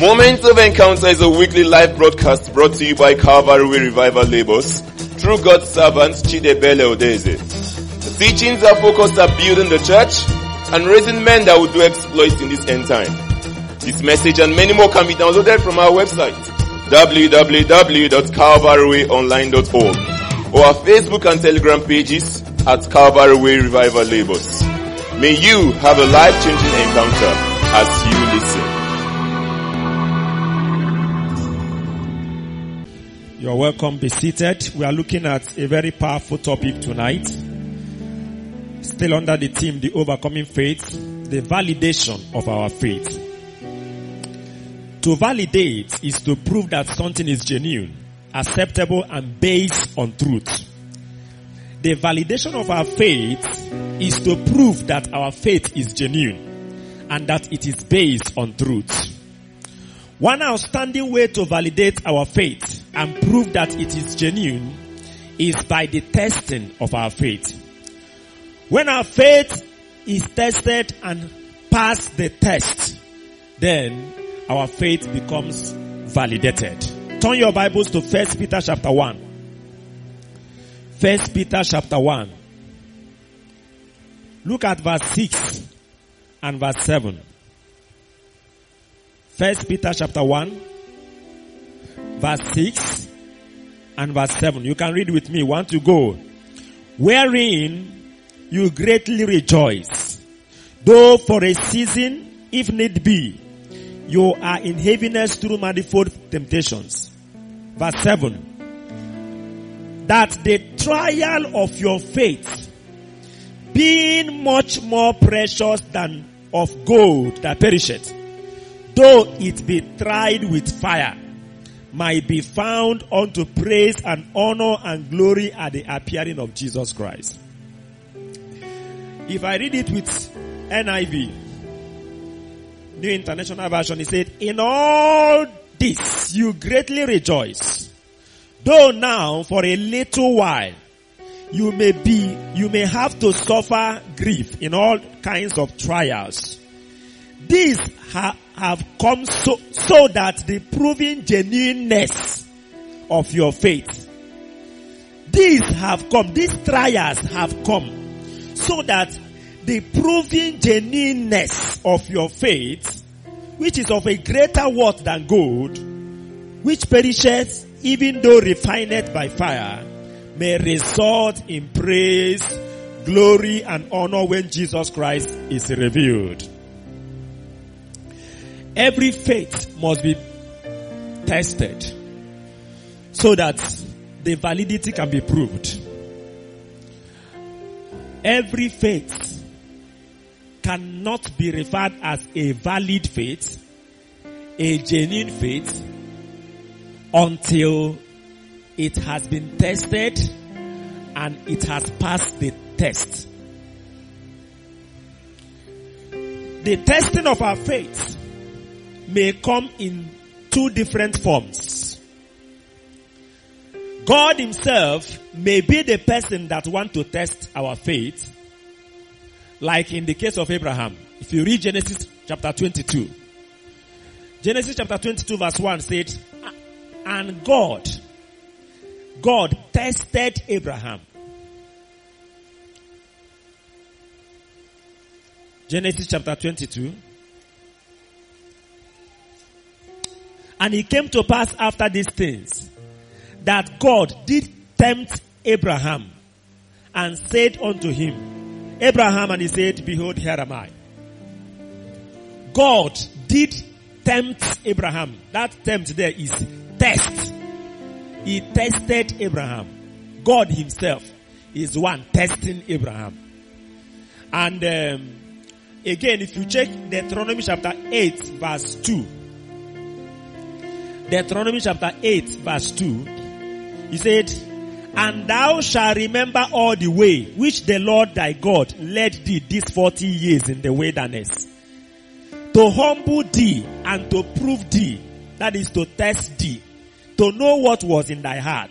Moments of Encounter is a weekly live broadcast brought to you by Calvary Revival Labels through God's servant Chidebele Odeze. The teachings are focused on building the church and raising men that will do exploits in this end time. This message and many more can be downloaded from our website www.calvarywayonline.org or our Facebook and Telegram pages at Calvary Way Revival Labels. May you have a life-changing encounter as you listen. You're welcome. Be seated. We are looking at a very powerful topic tonight. Still under the theme, the overcoming faith, the validation of our faith. To validate is to prove that something is genuine, acceptable, and based on truth. The validation of our faith is to prove that our faith is genuine and that it is based on truth. One outstanding way to validate our faith and prove that it is genuine is by the testing of our faith. When our faith is tested and pass the test, then our faith becomes validated. Turn your Bibles to 1 Peter chapter 1. 1 Peter chapter 1. Look at verse 6 and verse 7. First Peter chapter 1, verse 6 and verse 7. You can read with me. Want to go? Wherein you greatly rejoice, though for a season, if need be, you are in heaviness through manifold temptations. Verse 7. That the trial of your faith, being much more precious than of gold that perisheth, though it be tried with fire, might be found unto praise and honor and glory at the appearing of Jesus Christ. If I read it with NIV, New International Version, it said, in all this you greatly rejoice, though now for a little while you may be, you may have to suffer grief in all kinds of trials. These ha- have come so, so that the proving genuineness of your faith. These have come, these trials have come so that the proving genuineness of your faith, which is of a greater worth than gold, which perishes even though refined by fire, may result in praise, glory, and honor when Jesus Christ is revealed. Every faith must be tested so that the validity can be proved. Every faith cannot be referred as a valid faith, a genuine faith, until it has been tested and it has passed the test. The testing of our faith may come in two different forms. God himself may be the person that want to test our faith, like in the case of Abraham. If you read Genesis chapter 22, Genesis chapter 22 verse 1 said, and God, God tested Abraham. Genesis chapter 22. And it came to pass after these things that God did tempt Abraham and said unto him, Abraham, and he said, Behold, here am I. God did tempt Abraham. That tempt there is test. He tested Abraham. God himself is one testing Abraham. And um, again, if you check Deuteronomy chapter 8 verse 2, Deuteronomy chapter 8 verse 2, he said, And thou shalt remember all the way which the Lord thy God led thee these 40 years in the wilderness, to humble thee and to prove thee, that is to test thee, to know what was in thy heart,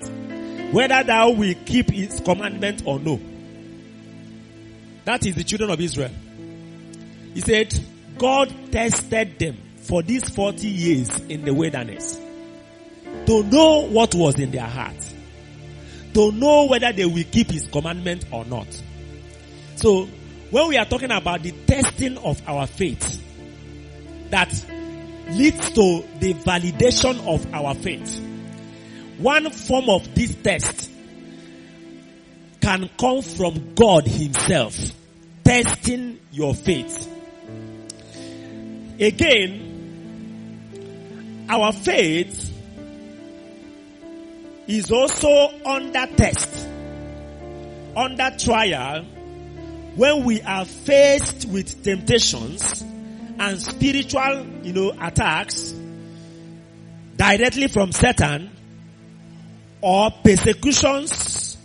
whether thou will keep his commandment or no. That is the children of Israel. He said, God tested them for these 40 years in the wilderness. To know what was in their heart. To know whether they will keep his commandment or not. So, when we are talking about the testing of our faith, that leads to the validation of our faith. One form of this test can come from God himself, testing your faith. Again, our faith is also under test, under trial, when we are faced with temptations and spiritual, you know, attacks directly from Satan or persecutions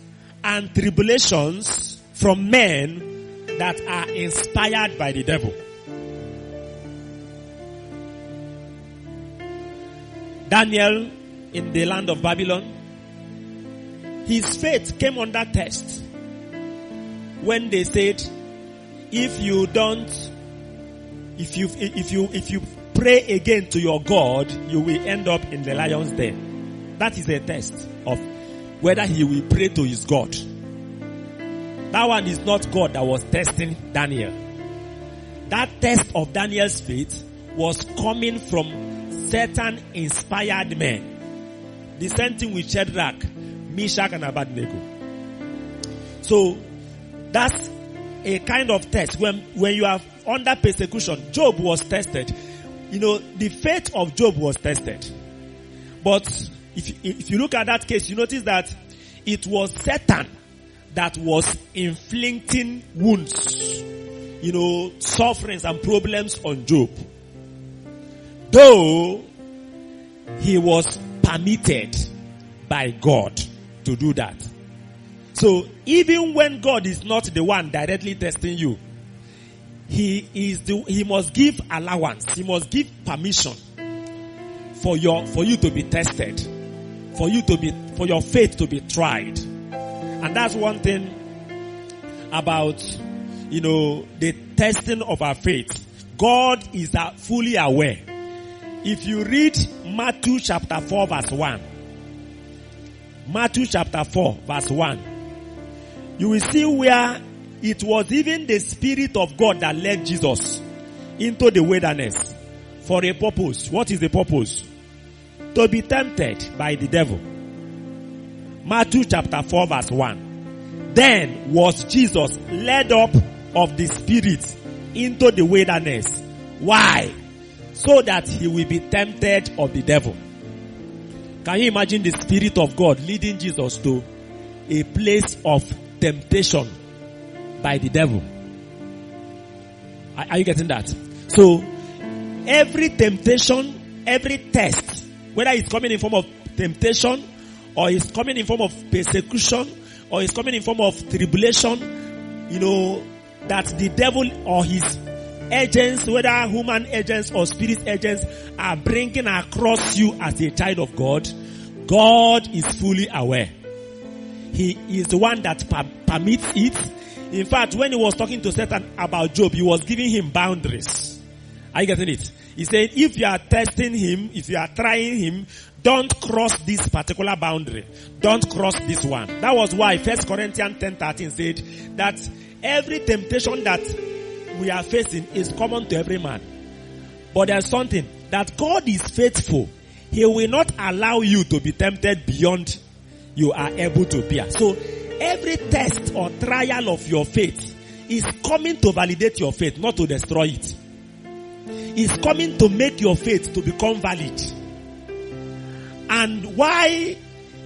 and tribulations from men that are inspired by the devil. Daniel in the land of Babylon, his faith came under test when they said, if you don't, if you, if you, if you pray again to your God, you will end up in the lion's den. That is a test of whether he will pray to his God. That one is not God that was testing Daniel. That test of Daniel's faith was coming from Satan inspired men. The same thing with Shadrach, Meshach and Abednego. So that's a kind of test when when you are under persecution. Job was tested. You know, the faith of Job was tested. But if if you look at that case, you notice that it was Satan that was inflicting wounds, you know, sufferings and problems on Job. Though he was permitted by God to do that. So even when God is not the one directly testing you, he is the, he must give allowance. He must give permission for your, for you to be tested, for you to be, for your faith to be tried. And that's one thing about, you know, the testing of our faith. God is fully aware. If you read Matthew chapter 4 verse 1, Matthew chapter 4 verse 1, you will see where it was even the Spirit of God that led Jesus into the wilderness for a purpose. What is the purpose? To be tempted by the devil. Matthew chapter 4 verse 1. Then was Jesus led up of the Spirit into the wilderness. Why? So that he will be tempted of the devil. Can you imagine the Spirit of God leading Jesus to a place of temptation by the devil? Are, you getting that? So, every temptation, every test, whether it's coming in form of temptation, or it's coming in form of persecution, or it's coming in form of tribulation, you know, that the devil or his agents, whether human agents or spirit agents, are bringing across you as a child of God, God is fully aware. He is the one that per- permits it. In fact, when he was talking to Satan about Job, he was giving him boundaries. Are you getting it? He said, if you are testing him, if you are trying him, don't cross this particular boundary. Don't cross this one. That was why First Corinthians 10 13 said that every temptation that we are facing is common to every man. But there's something that God is faithful. He will not allow you to be tempted beyond you are able to bear. So every test or trial of your faith is coming to validate your faith, not to destroy it. It's coming to make your faith to become valid. And why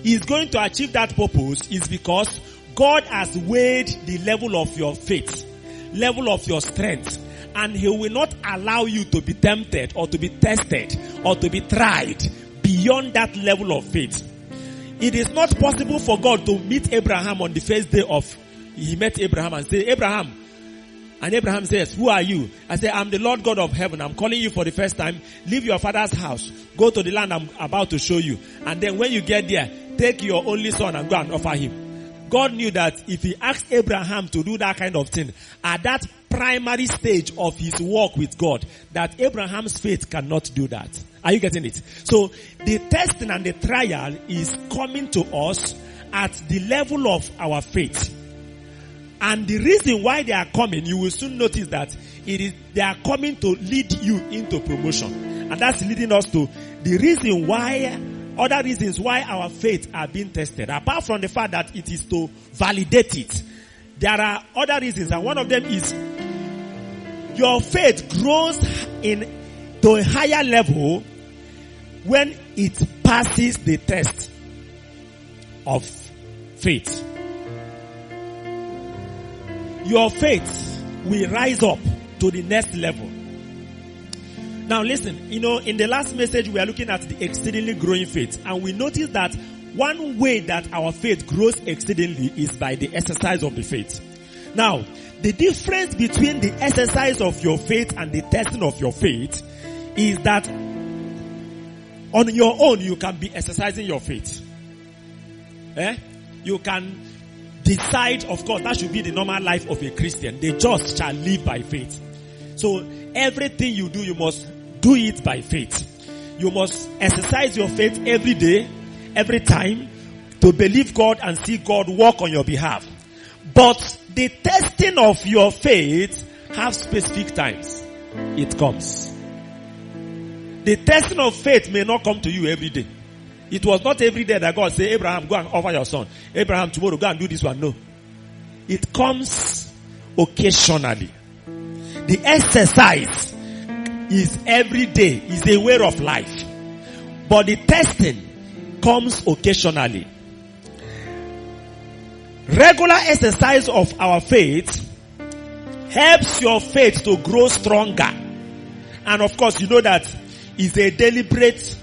he's going to achieve that purpose is because God has weighed the level of your faith, level of your strength, and he will not allow you to be tempted or to be tested or to be tried beyond that level of faith. It is not possible for God to meet Abraham on the first day of, he met Abraham and say, Abraham, and Abraham says, who are you? I say, I'm the Lord God of heaven. I'm calling you for the first time. Leave your father's house. Go to the land I'm about to show you. And then when you get there, take your only son and go and offer him. God knew that if he asked Abraham to do that kind of thing, at that primary stage of his walk with God that Abraham's faith cannot do that. Are you getting it? So the testing and the trial is coming to us at the level of our faith. And the reason why they are coming, you will soon notice that it is, they are coming to lead you into promotion. And that's leading us to the reason why, other reasons why our faith are being tested. Apart from the fact that it is to validate it. There are other reasons and one of them is your faith grows in to a higher level when it passes the test of faith. Your faith will rise up to the next level. Now listen, you know, in the last message we are looking at the exceedingly growing faith and we notice that one way that our faith grows exceedingly is by the exercise of the faith. Now, the difference between the exercise of your faith and the testing of your faith is that on your own you can be exercising your faith. Eh? You can decide, of course, that should be the normal life of a Christian. The just shall live by faith. So everything you do, you must do it by faith. You must exercise your faith every day, every time to believe God and see God work on your behalf. But the testing of your faith have specific times. It comes. The testing of faith may not come to you every day. It was not every day that God said, Abraham, go and offer your son. Abraham, tomorrow, go and do this one. No. It comes occasionally. The exercise is every day, is a way of life. But the testing comes occasionally. Regular exercise of our faith helps your faith to grow stronger. And of course, you know that is a deliberate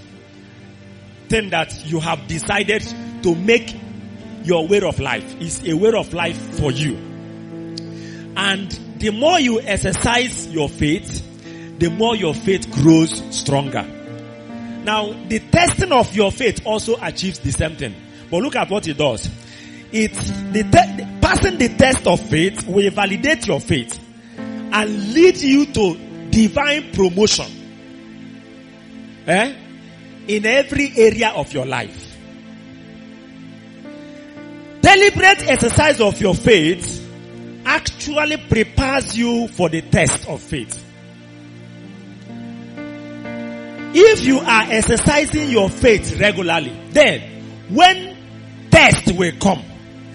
thing that you have decided to make your way of life. Is a way of life for you. And the more you exercise your faith, the more your faith grows stronger. Now, the testing of your faith also achieves the same thing. But look at what it does. It's the te- passing the test of faith will validate your faith and lead you to divine promotion. Eh? In every area of your life. Deliberate exercise of your faith actually prepares you for the test of faith. If you are exercising your faith regularly, then when test will come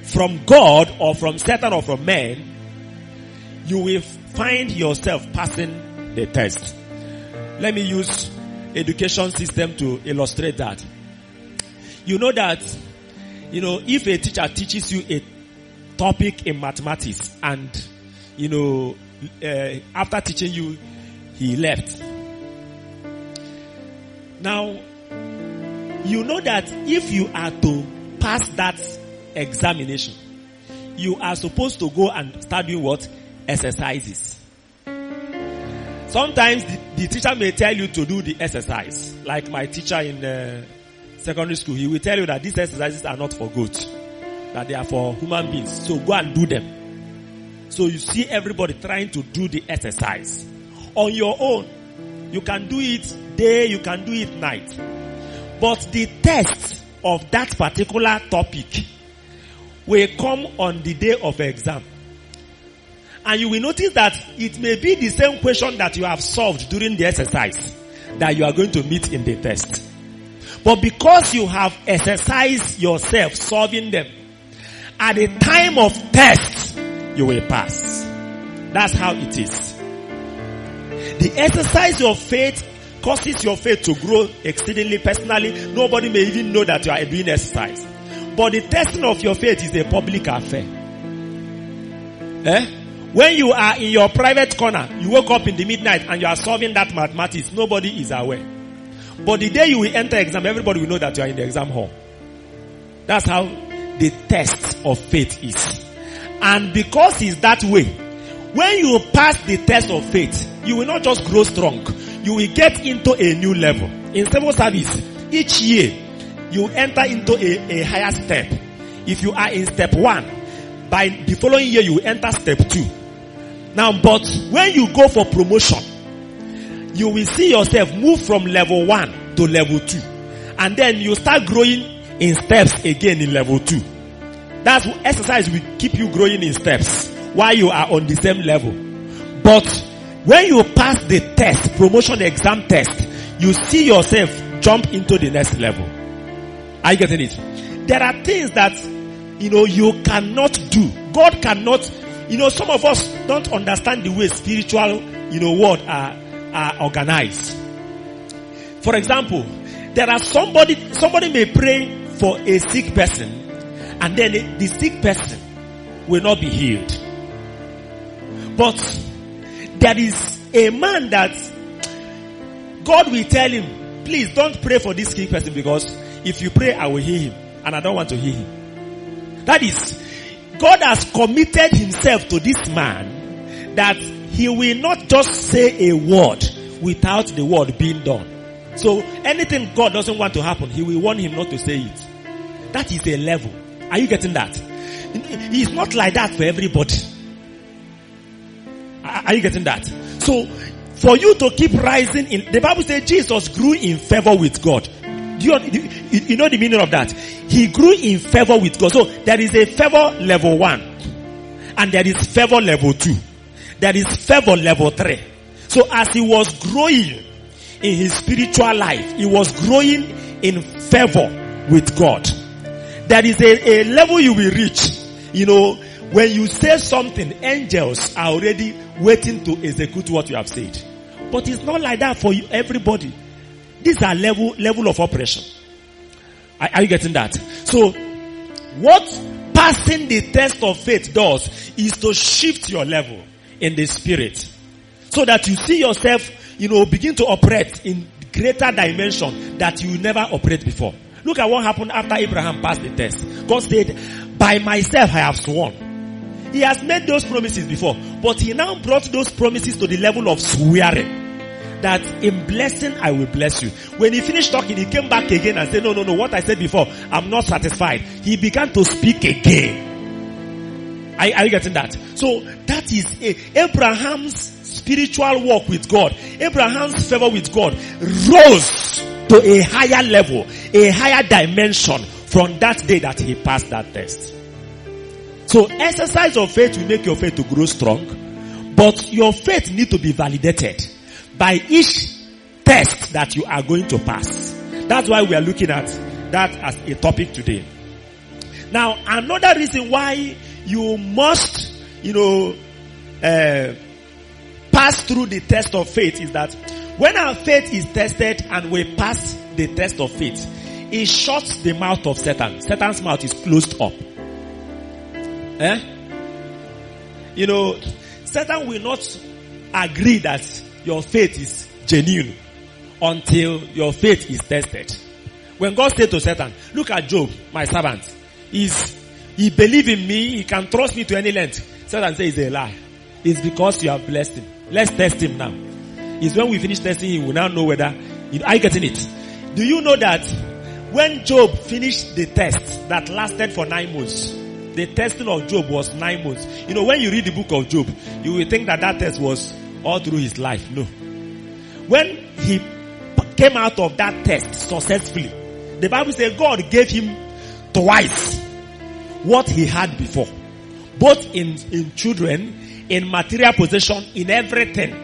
from God or from Satan or from man, you will find yourself passing the test. Let me use education system to illustrate that. You know that, you know, if a teacher teaches you a topic in mathematics and, you know, uh, after teaching you, he left. Now, you know that if you are to pass that examination, you are supposed to go and start doing what? Exercises. Sometimes the, the, teacher may tell you to do the exercise. Like my teacher in uh, secondary school, he will tell you that these exercises are not for goats. That they are for human beings. So go and do them. So you see everybody trying to do the exercise. On your own, you can do it day, you can do it night. But the test of that particular topic will come on the day of exam. And you will notice that it may be the same question that you have solved during the exercise that you are going to meet in the test. But because you have exercised yourself solving them, at the time of test, you will pass. That's how it is. The exercise of faith causes your faith to grow exceedingly personally. Nobody may even know that you are doing exercise. But the testing of your faith is a public affair. Eh? When you are in your private corner, you wake up in the midnight and you are solving that mathematics, nobody is aware. But the day you will enter exam, everybody will know that you are in the exam hall. That's how the test of faith is. And because it's that way, when you pass the test of faith, you will not just grow strong, you will get into a new level. In civil service, each year, you enter into a, a higher step. If you are in step one, by the following year you enter step two. Now, but when you go for promotion, you will see yourself move from level one to level two. And then you start growing in steps again in level two. That's exercise will keep you growing in steps while you are on the same level. But when you pass the test, promotion exam test, you see yourself jump into the next level. Are you getting it? There are things that, you know, you cannot do. God cannot, you know, some of us don't understand the way spiritual, you know, world are, are organized. For example, there are somebody, somebody may pray for a sick person and then the sick person will not be healed. But there is a man that God will tell him, please don't pray for this sick person because if you pray, I will hear him and I don't want to hear him. That is, God has committed himself to this man that he will not just say a word without the word being done. So anything God doesn't want to happen, he will warn him not to say it. That is a level. Are you getting that? It's not like that for everybody. Are you getting that? So for you to keep rising in, the Bible says Jesus grew in favor with God. Do you, you, you know the meaning of that? He grew in favor with God. So there is a favor level one and there is favor level two. There is favor level three. So as he was growing in his spiritual life, he was growing in favor with God. There is a, a level you will reach. You know, when you say something, angels are already waiting to execute what you have said. But it's not like that for you, everybody. These are level, level of operation. Are, are you getting that? So, what passing the test of faith does is to shift your level in the spirit. So that you see yourself, you know, begin to operate in greater dimension that you never operate before. Look at what happened after Abraham passed the test. God said, by myself I have sworn. He has made those promises before, but he now brought those promises to the level of swearing. That in blessing I will bless you. When he finished talking, he came back again and said, no, no, no, what I said before, I'm not satisfied. He began to speak again. Are, are you getting that? So that is a, Abraham's spiritual walk with God. Abraham's favor with God rose to a higher level, a higher dimension from that day that he passed that test. So exercise of faith will make your faith to grow strong, but your faith need to be validated by each test that you are going to pass. That's why we are looking at that as a topic today. Now, another reason why you must, you know, uh, pass through the test of faith is that when our faith is tested and we pass the test of faith, it shuts the mouth of Satan. Satan's mouth is closed up. Eh? You know, Satan will not agree that your faith is genuine until your faith is tested. When God said to Satan, look at Job, my servant. He's, he believe in me, he can trust me to any length. Satan says it's a lie. It's because you have blessed him. Let's test him now. It's when we finish testing he will now know whether, you know, are you getting it? Do you know that when Job finished the test that lasted for nine months, the testing of Job was nine months. You know, when you read the book of Job, you will think that that test was all through his life. No. When he came out of that test successfully, the Bible says God gave him twice what he had before. Both in, in children, in material possession, in everything.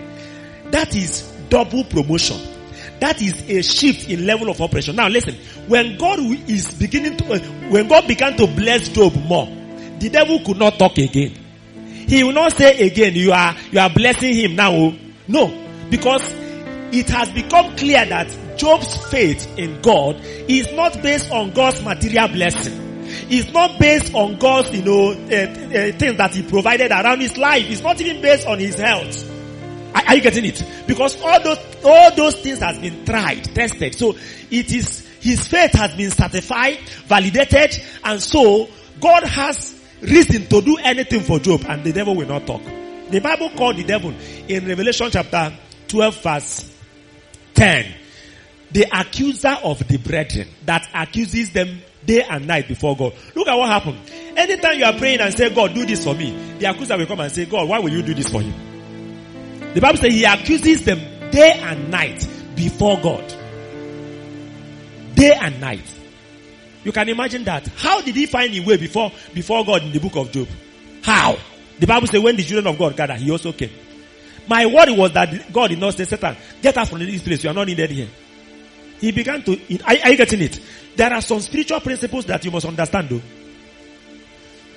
That is double promotion. That is a shift in level of operation. Now listen, when God is beginning to, uh, when God began to bless Job more, the devil could not talk again. He will not say again, you are, you are blessing him now. No, because it has become clear that Job's faith in God is not based on God's material blessing. It's not based on God's, you know, uh, uh, things that He provided around His life. It's not even based on His health. Are, you getting it? Because all those, all those things has been tried, tested. So it is, His faith has been certified, validated, and so God has reason to do anything for Job and the devil will not talk. The Bible called the devil in Revelation chapter 12 verse 10 the accuser of the brethren that accuses them day and night before God. Look at what happened. anytime you are praying and say, God, do this for me, the accuser will come and say, God, why will you do this for him? The Bible says he accuses them day and night before God. Day and night. You can imagine that. How did he find a way before, before God in the book of Job? How? The Bible says when the children of God gathered, he also came. My worry was that God did not say, Satan, get out from this place. You are not needed here. He began to, are, are you getting it? There are some spiritual principles that you must understand though.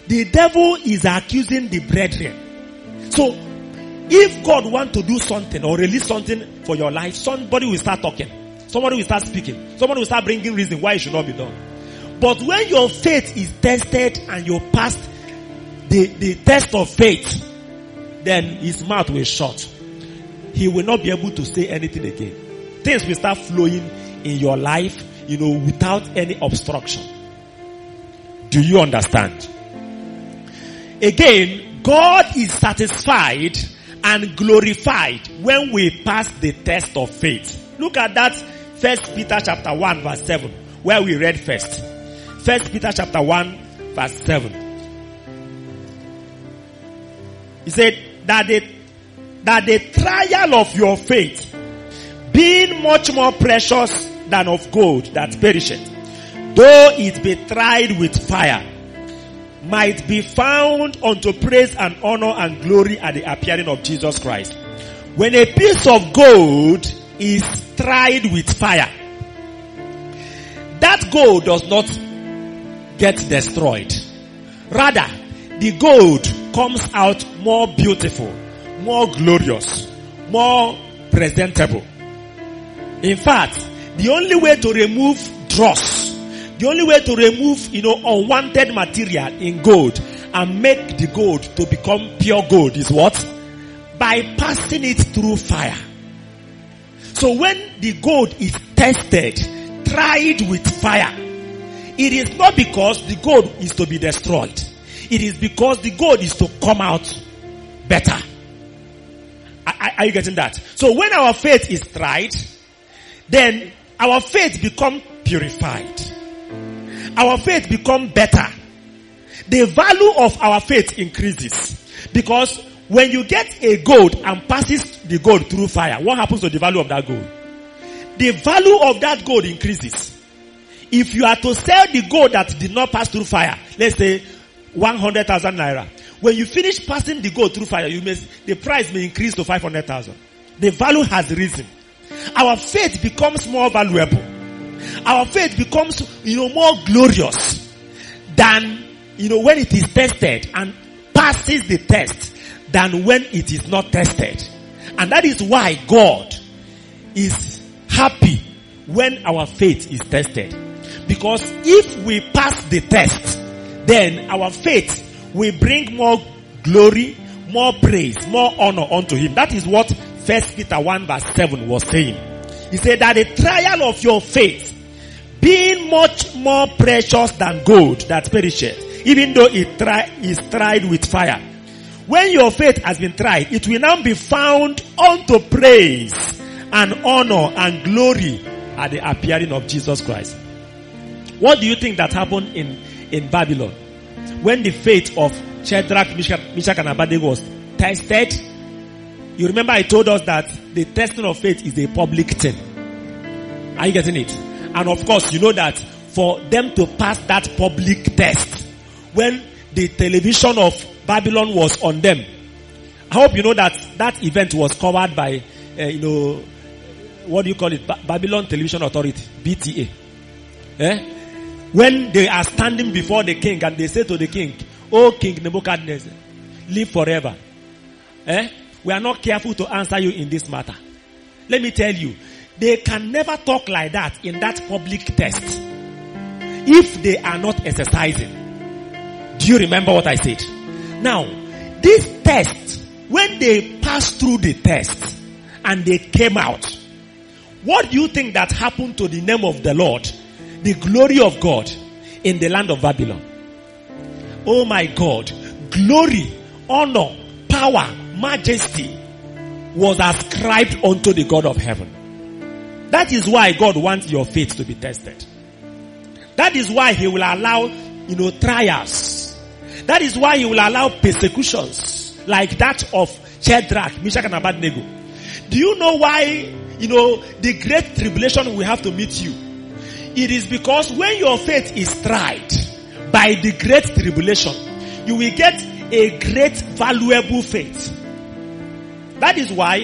The devil is accusing the brethren. So, if God want to do something or release something for your life, somebody will start talking. Somebody will start speaking. Somebody will start bringing reason why it should not be done. But when your faith is tested and you pass the, the test of faith, then his mouth will shut. He will not be able to say anything again. Things will start flowing in your life, you know, without any obstruction. Do you understand? Again, God is satisfied and glorified when we pass the test of faith. Look at that first Peter chapter 1 verse 7 where we read first. First Peter chapter 1 verse 7. He said that the, that the trial of your faith being much more precious than of gold that perisheth, though it be tried with fire, might be found unto praise and honor and glory at the appearing of Jesus Christ. When a piece of gold is tried with fire, that gold does not get destroyed. Rather, the gold comes out more beautiful, more glorious, more presentable. In fact, the only way to remove dross, the only way to remove, you know, unwanted material in gold and make the gold to become pure gold is what? By passing it through fire. So when the gold is tested, tried with fire, it is not because the gold is to be destroyed. It is because the gold is to come out better. Are, are you getting that? So when our faith is tried, then our faith become purified. Our faith become better. The value of our faith increases. Because when you get a gold and passes the gold through fire, what happens to the value of that gold? The value of that gold increases. If you are to sell the gold that did not pass through fire, let's say 100,000 naira. When you finish passing the gold through fire, you may, the price may increase to 500,000. The value has risen. Our faith becomes more valuable. Our faith becomes, you know, more glorious than, you know, when it is tested and passes the test than when it is not tested. And that is why God is happy when our faith is tested. Because if we pass the test, then our faith will bring more glory, more praise, more honor unto him. That is what First Peter 1 verse 7 was saying. He said that the trial of your faith, being much more precious than gold that perisheth, even though it try, is tried with fire. When your faith has been tried, it will now be found unto praise and honor and glory at the appearing of Jesus Christ. What do you think that happened in, in Babylon? When the faith of Shadrach, Meshach, and Abednego was tested, you remember I told us that the testing of faith is a public thing. Are you getting it? And of course, you know that for them to pass that public test, when the television of Babylon was on them, I hope you know that that event was covered by, uh, you know, what do you call it? Ba- Babylon Television Authority, BTA. Eh? When they are standing before the king and they say to the king, Oh King Nebuchadnezzar, live forever. Eh? We are not careful to answer you in this matter. Let me tell you, they can never talk like that in that public test if they are not exercising. Do you remember what I said? Now, this test, when they passed through the test and they came out, what do you think that happened to the name of the Lord, the glory of God in the land of Babylon? Oh my God, glory, honor, power, majesty was ascribed unto the God of heaven. That is why God wants your faith to be tested. That is why He will allow, you know, trials That is why he will allow persecutions like that of Shadrach, Meshach and Abednego. Do you know why, you know, the great tribulation will have to meet you? It is because when your faith is tried by the great tribulation, you will get a great valuable faith. That is why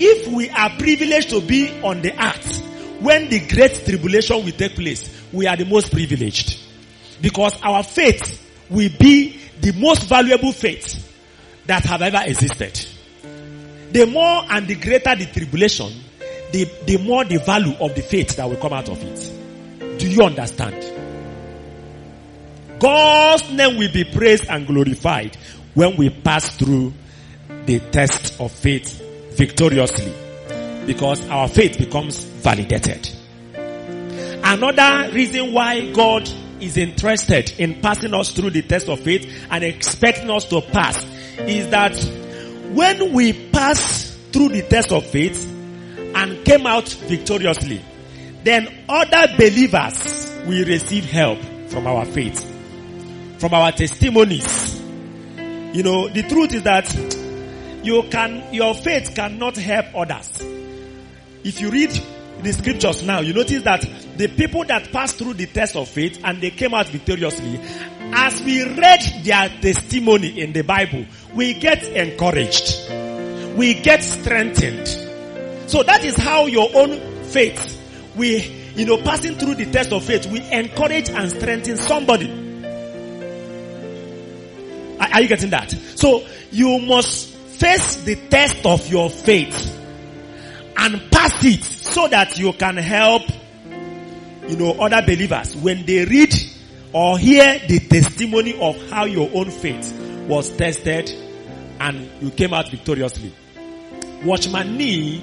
if we are privileged to be on the earth when the great tribulation will take place, we are the most privileged. Because our faith will be the most valuable faith that have ever existed. The more and the greater the tribulation, the, the more the value of the faith that will come out of it. Do you understand? God's name will be praised and glorified when we pass through the test of faith victoriously because our faith becomes validated. Another reason why God is interested in passing us through the test of faith and expecting us to pass is that when we pass through the test of faith and came out victoriously, then other believers will receive help from our faith, from our testimonies. You know, the truth is that you can, your faith cannot help others. If you read the scriptures now, you notice that the people that passed through the test of faith and they came out victoriously, as we read their testimony in the Bible, we get encouraged. We get strengthened. So that is how your own faith, we, you know, passing through the test of faith, we encourage and strengthen somebody. Are, are you getting that? So you must face the test of your faith and pass it so that you can help, you know, other believers when they read or hear the testimony of how your own faith was tested and you came out victoriously. Watchman Nee,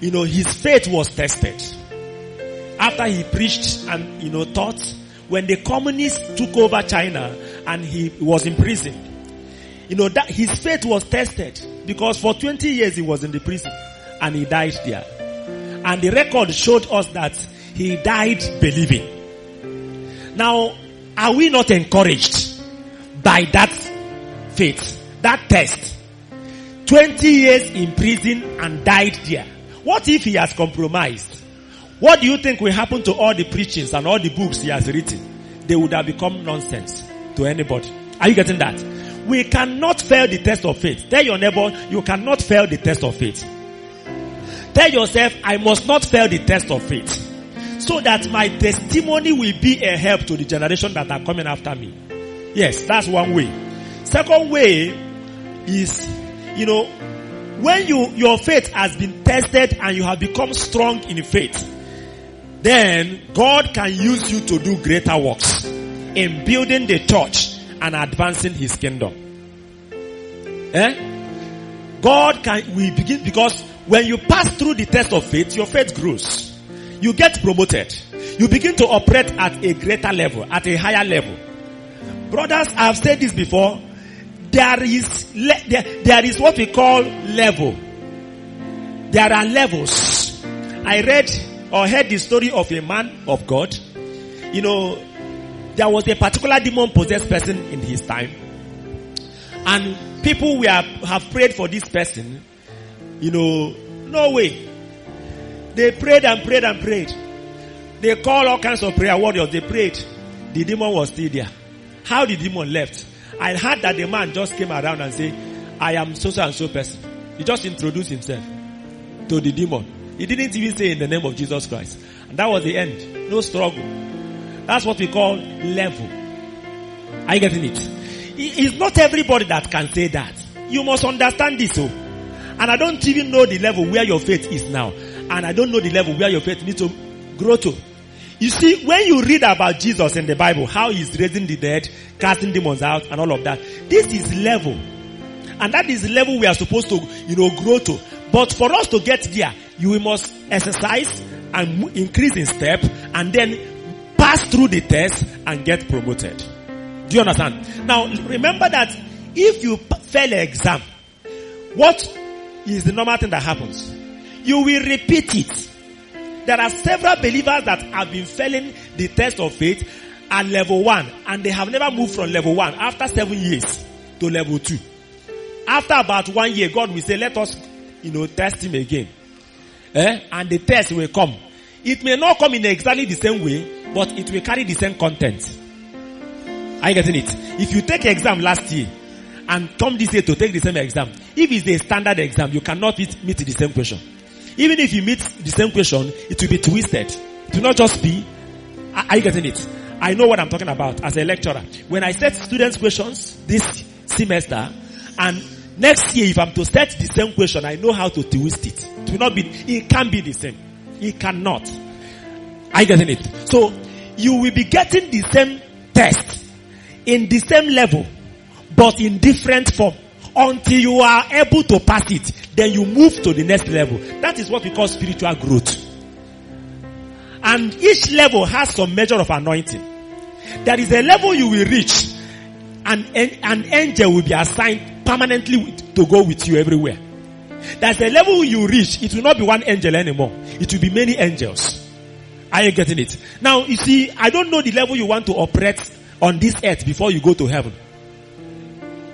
you know, his faith was tested. After he preached and, you know, taught, when the communists took over China and he was imprisoned, you know, that his faith was tested because for 20 years he was in the prison and he died there. And the record showed us that he died believing. Now, are we not encouraged by that faith, that test? 20 years in prison and died there. What if he has compromised? What do you think will happen to all the preachings and all the books he has written? They would have become nonsense to anybody. Are you getting that? We cannot fail the test of faith. Tell your neighbor, you cannot fail the test of faith. Tell yourself, I must not fail the test of faith. So that my testimony will be a help to the generation that are coming after me. Yes, that's one way. Second way is, you know, when you, your faith has been tested and you have become strong in faith, then God can use you to do greater works in building the church and advancing his kingdom. Eh? God can, we begin because when you pass through the test of faith, your faith grows. You get promoted. You begin to operate at a greater level, at a higher level. Brothers, I've said this before. There is, there, there is what we call level. There are levels. I read or heard the story of a man of God. You know, there was a particular demon possessed person in his time. And people were, have prayed for this person. You know, no way. They prayed and prayed and prayed. They called all kinds of prayer warriors. They prayed. The demon was still there. How the demon left? I heard that the man just came around and said, I am so and so person. He just introduced himself to the demon. He didn't even say in the name of Jesus Christ. And that was the end. No struggle. That's what we call level. Are you getting it? It's not everybody that can say that. You must understand this. Oh. And I don't even know the level where your faith is now. And I don't know the level where your faith needs to grow to. You see, when you read about Jesus in the Bible, how he's raising the dead, casting demons out, and all of that, this is level. And that is the level we are supposed to, you know, grow to. But for us to get there, you must exercise and increase in step, and then pass through the test and get promoted. Do you understand? Now, remember that if you fail an exam, what is the normal thing that happens? You will repeat it. There are several believers that have been failing the test of faith at level one and they have never moved from level one after seven years to level two. After about one year, God will say, let us, you know, test him again. Eh? And the test will come. It may not come in exactly the same way, but it will carry the same content. Are you getting it? If you take exam last year and come this year to take the same exam, if it's a standard exam, you cannot meet, meet the same question. Even if you meet the same question, it will be twisted. It will not just be, are you getting it? I know what I'm talking about as a lecturer. When I set students questions this semester and next year if I'm to set the same question, I know how to twist it. It will not be, it can't be the same. It cannot. Are you getting it? So you will be getting the same test in the same level, but in different form until you are able to pass it. Then you move to the next level. That is what we call spiritual growth. And each level has some measure of anointing. There is a level you will reach and an angel will be assigned permanently to go with you everywhere. There's the level you reach, it will not be one angel anymore. It will be many angels. Are you getting it? Now, you see, I don't know the level you want to operate on this earth before you go to heaven.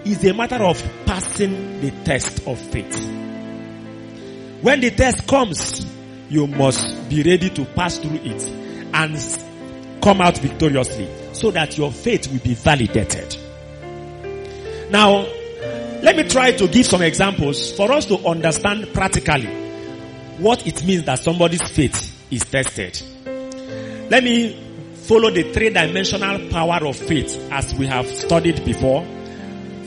It's a matter of passing the test of faith. When the test comes, you must be ready to pass through it and come out victoriously so that your faith will be validated. Now, let me try to give some examples for us to understand practically what it means that somebody's faith is tested. Let me follow the three dimensional power of faith as we have studied before.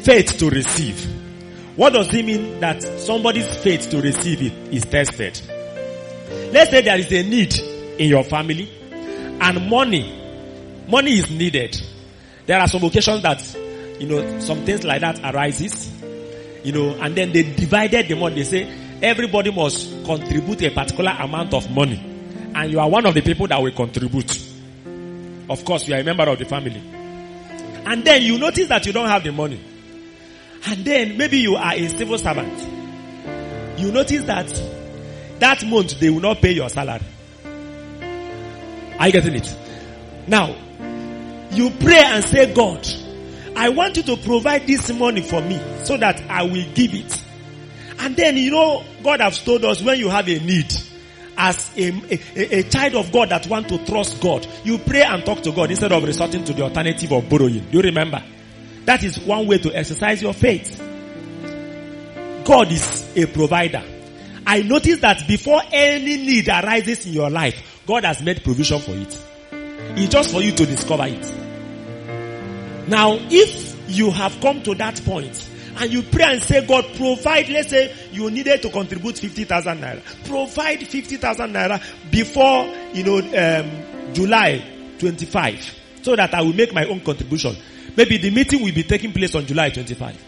Faith to receive. What does it mean that somebody's faith to receive it is tested? Let's say there is a need in your family and money, money is needed. There are some occasions that, you know, some things like that arises, you know, and then they divided the money. They say everybody must contribute a particular amount of money. And you are one of the people that will contribute. Of course, you are a member of the family. And then you notice that you don't have the money. And then maybe you are a civil servant. You notice that that month they will not pay your salary. Are you getting it? Now, you pray and say, God, I want you to provide this money for me so that I will give it. And then, you know, God has told us when you have a need, as a, a, a, child of God that want to trust God, you pray and talk to God instead of resorting to the alternative of borrowing. Do you remember? That is one way to exercise your faith. God is a provider. I notice that before any need arises in your life, God has made provision for it. It's just for you to discover it. Now, if you have come to that point and you pray and say, God, provide, let's say you needed to contribute 50,000 naira. Provide 50,000 naira before, you know, um, July 25 so that I will make my own contribution. Maybe the meeting will be taking place on July 25.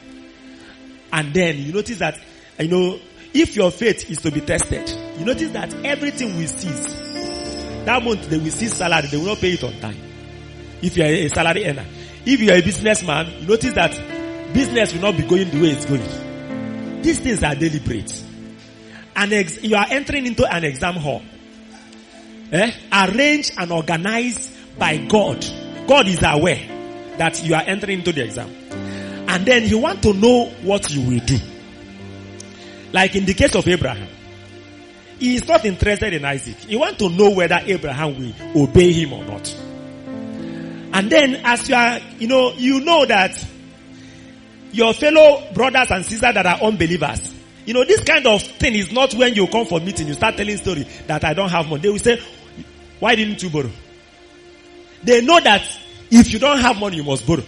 And then you notice that, you know, if your faith is to be tested, you notice that everything will cease. That month they will cease salary, they will not pay it on time. If you are a salary earner. If you are a businessman, you notice that business will not be going the way it's going. These things are deliberate. And ex- you are entering into an exam hall. Eh? Arranged and organized by God. God is aware that you are entering into the exam. And then you want to know what you will do. Like in the case of Abraham. He is not interested in Isaac. He wants to know whether Abraham will obey him or not. And then as you are, you know, you know that your fellow brothers and sisters that are unbelievers, you know, this kind of thing is not when you come for meeting, you start telling story that I don't have money. They will say, why didn't you borrow? They know that if you don't have money, you must borrow.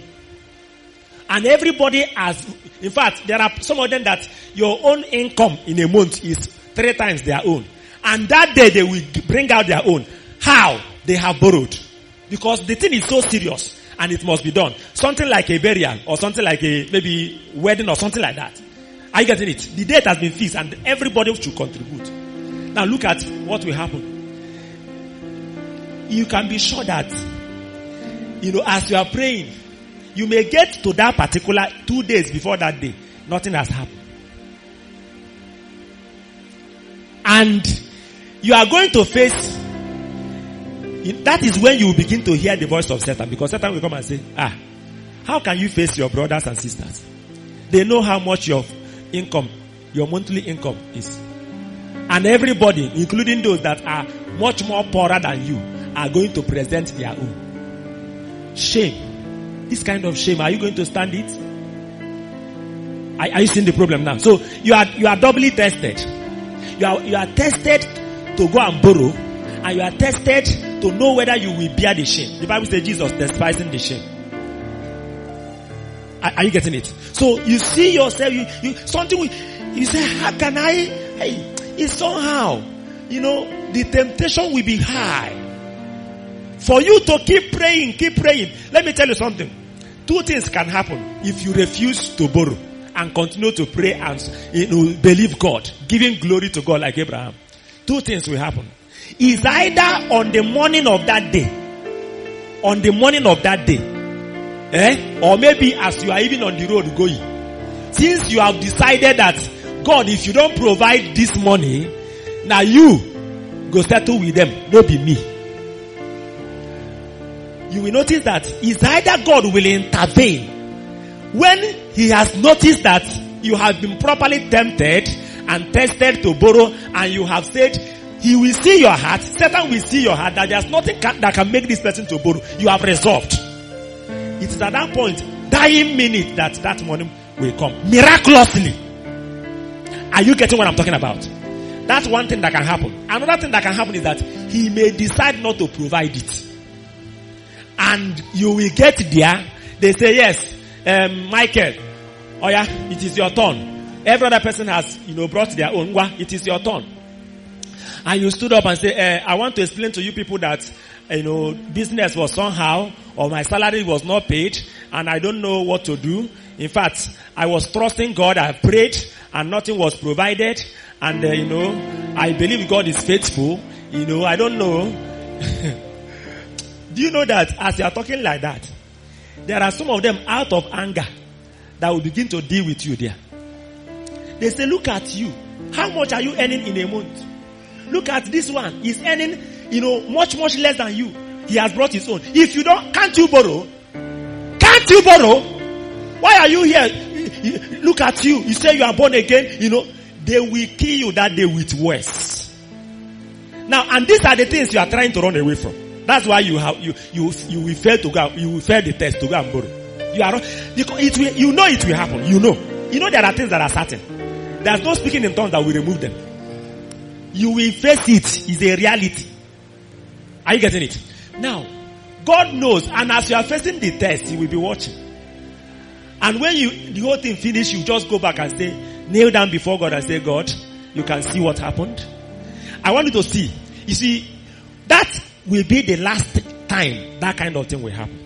And everybody has, in fact, there are some of them that your own income in a month is three times their own. And that day they will bring out their own. How? They have borrowed. Because the thing is so serious and it must be done. Something like a burial or something like a maybe wedding or something like that. Are you getting it? The date has been fixed and everybody should contribute. Now look at what will happen. You can be sure that, you know, as you are praying, you may get to that particular two days before that day. Nothing has happened. And you are going to face that is when you begin to hear the voice of Satan because Satan will come and say, ah, how can you face your brothers and sisters? They know how much your income, your monthly income is. And everybody, including those that are much more poorer than you, are going to present their own. Shame. This kind of shame, are you going to stand it? Are, are you seeing the problem now? So you are you are doubly tested. You are you are tested to go and borrow, and you are tested to know whether you will bear the shame. The Bible says Jesus despising the shame. Are, are you getting it? So you see yourself, you, you something you say, how can I? Hey, it's somehow, you know, the temptation will be high. For you to keep praying, keep praying. Let me tell you something. Two things can happen if you refuse to borrow and continue to pray and you know, believe God, giving glory to God like Abraham. Two things will happen. Is either on the morning of that day, on the morning of that day, eh? Or maybe as you are even on the road going. Since you have decided that God, if you don't provide this money, now you go settle with them, not be me. You will notice that it's either God will intervene when he has noticed that you have been properly tempted and tested to borrow and you have said he will see your heart, Satan will see your heart that there's nothing can, that can make this person to borrow. You have resolved. It is at that point, dying minute that that money will come. Miraculously. Are you getting what I'm talking about? That's one thing that can happen. Another thing that can happen is that he may decide not to provide it. And you will get there. They say, yes, um, Michael, oh yeah, it is your turn. Every other person has, you know, brought their own. It is your turn. And you stood up and say, eh, I want to explain to you people that, you know, business was somehow, or my salary was not paid, and I don't know what to do. In fact, I was trusting God, I prayed, and nothing was provided, and uh, you know, I believe God is faithful. You know, I don't know. do you know that as you are talking like that, there are some of them out of anger that will begin to deal with you there. They say, look at you. How much are you earning in a month? Look at this one. He's earning, you know, much, much less than you. He has brought his own. If you don't, can't you borrow? Can't you borrow? Why are you here? Look at you. You say you are born again. You know, they will kill you that day with words. Now, and these are the things you are trying to run away from. That's why you have, you, you, you will fail to go, you will fail the test to go and borrow. You are, because it will, you know it will happen. You know. You know there are things that are certain. There's no speaking in tongues that will remove them. You will face it. It's a reality. Are you getting it? Now, God knows, and as you are facing the test, He will be watching. And when you, the whole thing finish, you just go back and say, kneel down before God and say, God, you can see what happened. I want you to see. You see, that will be the last time that kind of thing will happen.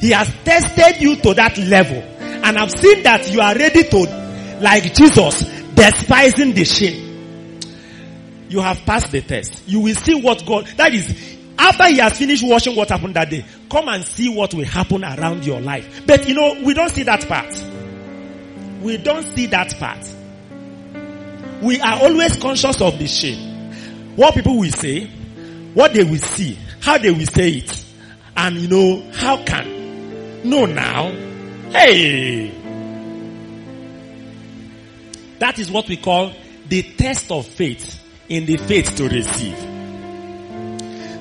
He has tested you to that level. And I've seen that you are ready to, like Jesus, despising the shame. You have passed the test. You will see what God, that is, after he has finished watching what happened that day, come and see what will happen around your life. But you know, we don't see that part. We don't see that part. We are always conscious of the shame. What people will say, what they will see, how they will say it, and you know, how can. No now. Hey! That is what we call the test of faith in the faith to receive.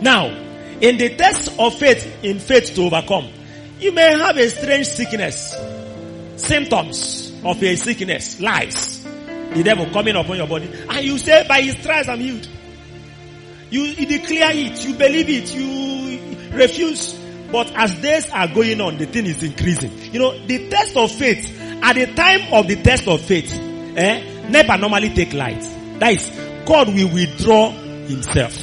Now, in the test of faith in faith to overcome, you may have a strange sickness, symptoms of a sickness, lies, the devil coming upon your body, and you say, by his stripes I'm healed. You, you declare it, you believe it, you refuse. But as days are going on, the thing is increasing. You know, the test of faith, at the time of the test of faith, eh, never normally take light. That is, God will withdraw himself.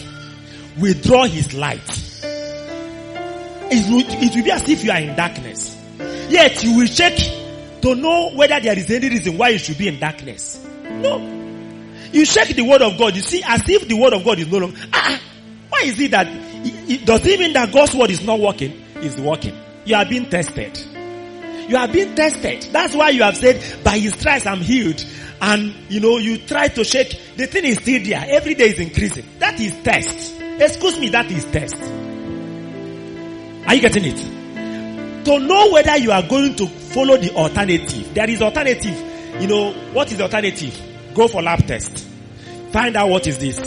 Withdraw his light. It will, it will be as if you are in darkness. Yet you will check to know whether there is any reason why you should be in darkness. No. You check the word of God, you see as if the word of God is no longer, ah, why is it that, it, it, does it mean that God's word is not working? It's working. You are being tested. You are being tested. That's why you have said, by his stripes I'm healed. And, you know, you try to shake, the thing is still there. Every day is increasing. That is test. Excuse me, that is test. Are you getting it? To know whether you are going to follow the alternative. There is alternative. You know, what is alternative? Go for lab test. Find out what is this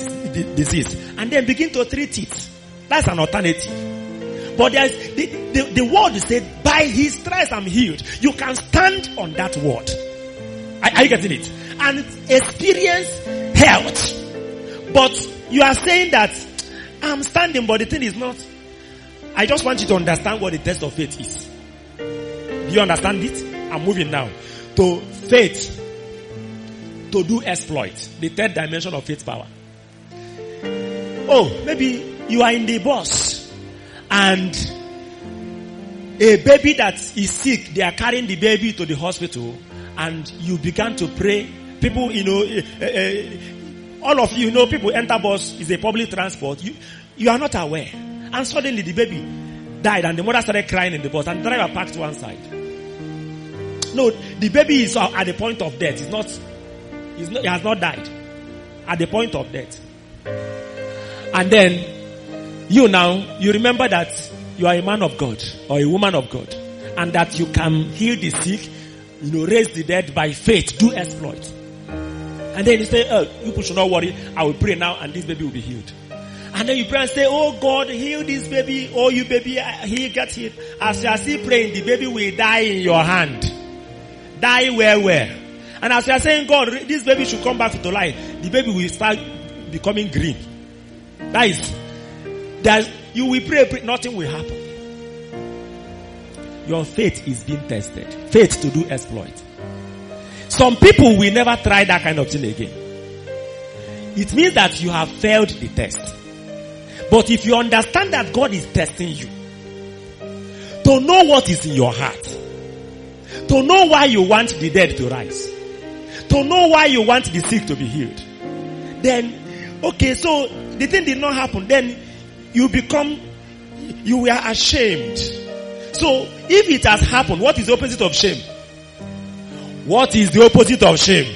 disease. And then begin to treat it. That's an alternative. But there's the, the, the word said, by his stripes I'm healed. You can stand on that word. Are, you getting it? And experience health. But you are saying that I'm standing, but the thing is not. I just want you to understand what the test of faith is. Do you understand it? I'm moving now to faith to do exploit. The third dimension of faith power. Oh, maybe you are in the bus and a baby that is sick, they are carrying the baby to the hospital and you began to pray. People, you know, uh, uh, all of you know people enter bus is a public transport. You, you are not aware. And suddenly the baby died and the mother started crying in the bus and the driver parked one side. No, the baby is at the point of death. It's not, it's not, he has not died. At the point of death. And then, you now, you remember that you are a man of God or a woman of God and that you can heal the sick, you know, raise the dead by faith, do exploit. And then you say, oh, people should not worry. I will pray now and this baby will be healed. And then you pray and say, oh God, heal this baby. Oh, you baby, he gets healed. As you are still praying, the baby will die in your hand. Die where, where? And as you are saying, God, this baby should come back to life, the baby will start becoming green. That is, you will pray, pray, nothing will happen. Your faith is being tested. Faith to do exploit. Some people will never try that kind of thing again. It means that you have failed the test. But if you understand that God is testing you, to know what is in your heart, to know why you want the dead to rise, to know why you want the sick to be healed, then, okay, so the thing did not happen, then you become, you were ashamed. So, if it has happened, what is the opposite of shame? What is the opposite of shame?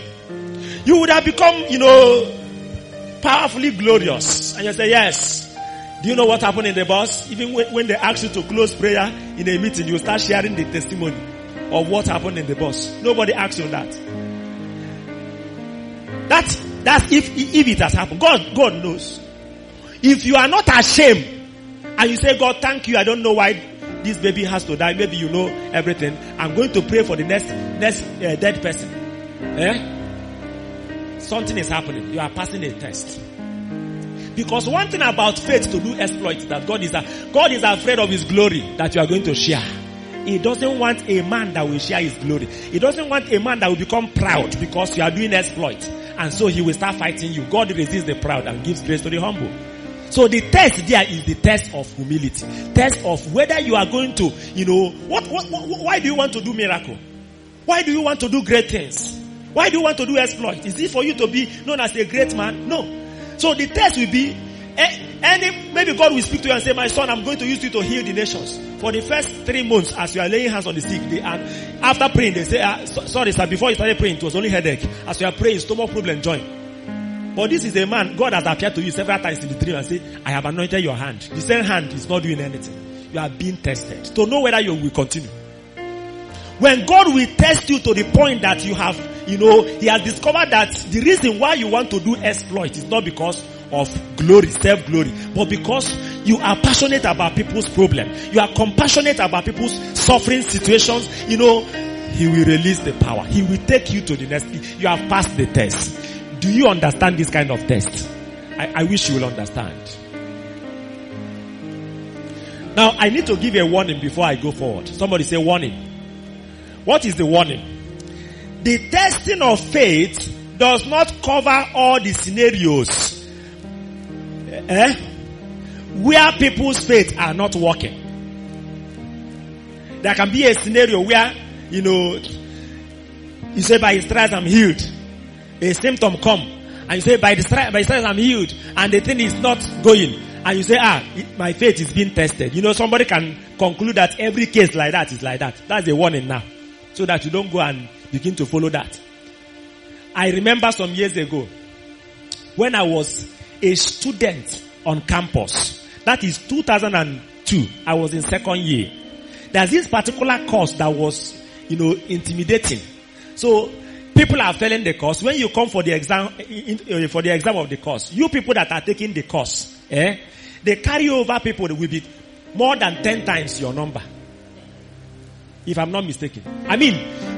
You would have become, you know, powerfully glorious. And you say, yes. Do you know what happened in the bus? Even when, they ask you to close prayer in a meeting, you start sharing the testimony of what happened in the bus. Nobody asks you that. That's, that's if, if it has happened. God, God knows. If you are not ashamed and you say, God, thank you. I don't know why this baby has to die. Maybe you know everything. I'm going to pray for the next, next uh, dead person. Eh? Something is happening. You are passing a test. Because one thing about faith to do exploits that God is, a, God is afraid of his glory that you are going to share. He doesn't want a man that will share his glory. He doesn't want a man that will become proud because you are doing exploits. And so he will start fighting you. God resists the proud and gives grace to the humble. So the test there is the test of humility. Test of whether you are going to, you know, what, what, what, why do you want to do miracle? Why do you want to do great things? Why do you want to do exploit? Is it for you to be known as a great man? No. So the test will be, any, maybe God will speak to you and say, my son, I'm going to use you to heal the nations. For the first three months, as you are laying hands on the sick, they, and after praying, they say, ah, so, sorry sir, before you started praying, it was only headache. As you are praying, stomach problem join. But this is a man, God has appeared to you several times in the dream and say, I have anointed your hand. The same hand is not doing anything. You are being tested to know whether you will continue. When God will test you to the point that you have, you know, He has discovered that the reason why you want to do exploit is not because of glory, self-glory, but because you are passionate about people's problem. You are compassionate about people's suffering situations. You know, He will release the power. He will take you to the next. You have passed the test. Do you understand this kind of test? I, I wish you will understand. Now, I need to give a warning before I go forward. Somebody say warning. What is the warning? The testing of faith does not cover all the scenarios eh, where people's faith are not working. There can be a scenario where, you know, you say by his stripes I'm healed. A symptom come and you say by the stripes, by I'm healed and the thing is not going. And you say, ah, my faith is being tested. You know, somebody can conclude that every case like that is like that. That's a warning now. So that you don't go and begin to follow that. I remember some years ago when I was a student on campus. That is 2002 2002, I was in second year. There's this particular course that was, you know, intimidating. So people are failing the course. When you come for the exam, for the exam of the course, you people that are taking the course, eh, they carry over people will be more than 10 times your number. If I'm not mistaken. I mean,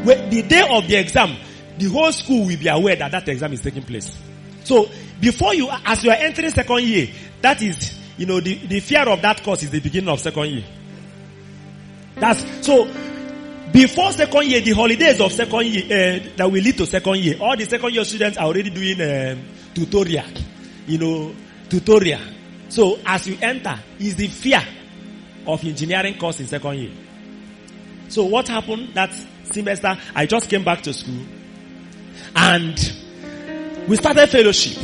the day of the exam, the whole school will be aware that that exam is taking place. So, before you, as you are entering second year, that is, you know, the, the fear of that course is the beginning of second year. That's, so, before second year, the holidays of second year, uh, that will lead to second year, all the second year students are already doing um, tutorial, you know, tutorial. So, as you enter, is the fear of engineering course in second year. So what happened that semester? I just came back to school and we started fellowship.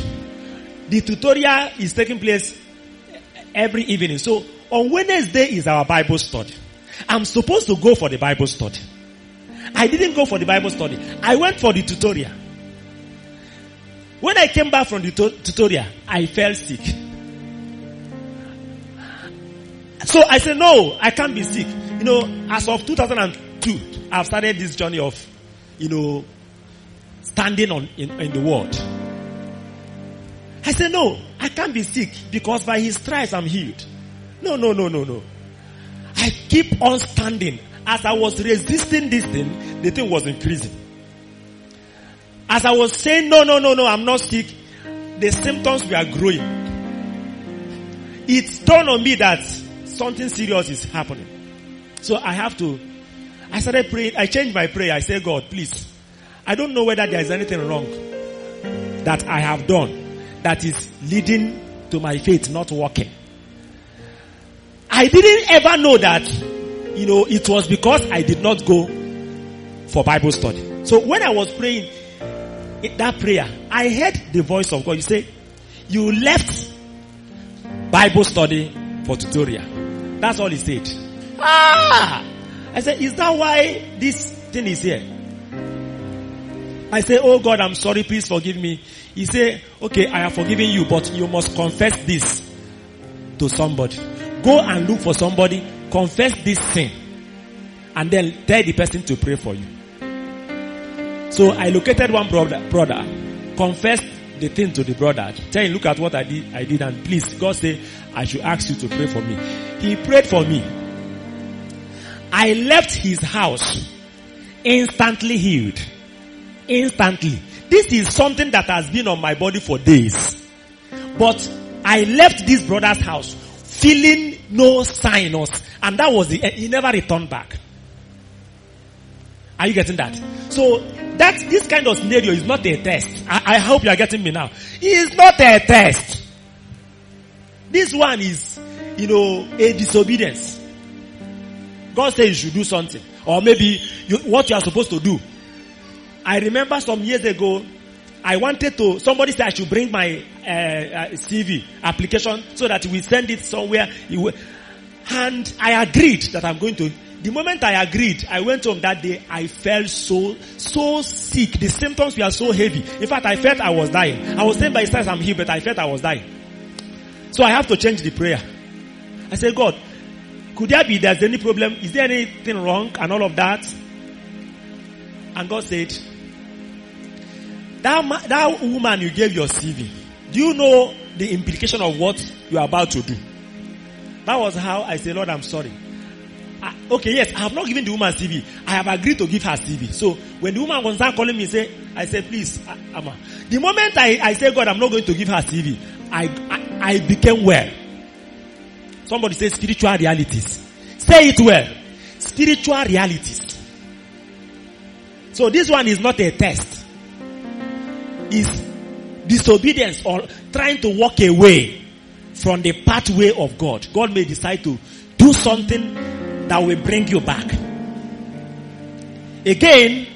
The tutorial is taking place every evening. So on Wednesday is our Bible study. I'm supposed to go for the Bible study. I didn't go for the Bible study. I went for the tutorial. When I came back from the tutorial, I fell sick. So I said, no, I can't be sick. You know, as of 2002, I've started this journey of, you know, standing on in, in the world. I said, no, I can't be sick because by his stripes I'm healed. No, no, no, no, no. I keep on standing. As I was resisting this thing, the thing was increasing. As I was saying, no, no, no, no, I'm not sick, the symptoms were growing. It dawned on me that something serious is happening. So I have to, I started praying, I changed my prayer. I said, God, please, I don't know whether there is anything wrong that I have done that is leading to my faith not working. I didn't ever know that, you know, it was because I did not go for Bible study. So when I was praying that prayer, I heard the voice of God. You say, you left Bible study for tutorial. That's all he said. Ah! I said, is that why this thing is here? I say, oh God, I'm sorry, please forgive me. He say, okay, I have forgiven you, but you must confess this to somebody. Go and look for somebody, confess this sin, and then tell the person to pray for you. So I located one brother, brother, confessed the thing to the brother, tell him, look at what I did, I did, and please, God say, I should ask you to pray for me. He prayed for me. I left his house instantly healed. Instantly. This is something that has been on my body for days. But I left this brother's house feeling no sinus and that was the, he never returned back. Are you getting that? So that this kind of scenario is not a test. I, I hope you are getting me now. It is not a test. This one is, you know, a disobedience. God says you should do something. Or maybe you, what you are supposed to do. I remember some years ago, I wanted to, somebody said I should bring my uh, uh, CV application so that we send it somewhere. And I agreed that I'm going to. The moment I agreed, I went home that day, I felt so, so sick. The symptoms were so heavy. In fact, I felt I was dying. I was saying by size I'm here, but I felt I was dying. So I have to change the prayer. I said, God, could there be there's any problem? Is there anything wrong and all of that? And God said, that, that woman you gave your CV, do you know the implication of what you are about to do? That was how I said, Lord, I'm sorry. I, okay, yes, I have not given the woman CV. I have agreed to give her CV. So when the woman was calling me, say, I said, please, Amma. The moment I, I say, God, I'm not going to give her CV, I, I, I became well. Somebody say spiritual realities. Say it well. Spiritual realities. So this one is not a test. Is disobedience or trying to walk away from the pathway of God. God may decide to do something that will bring you back. Again,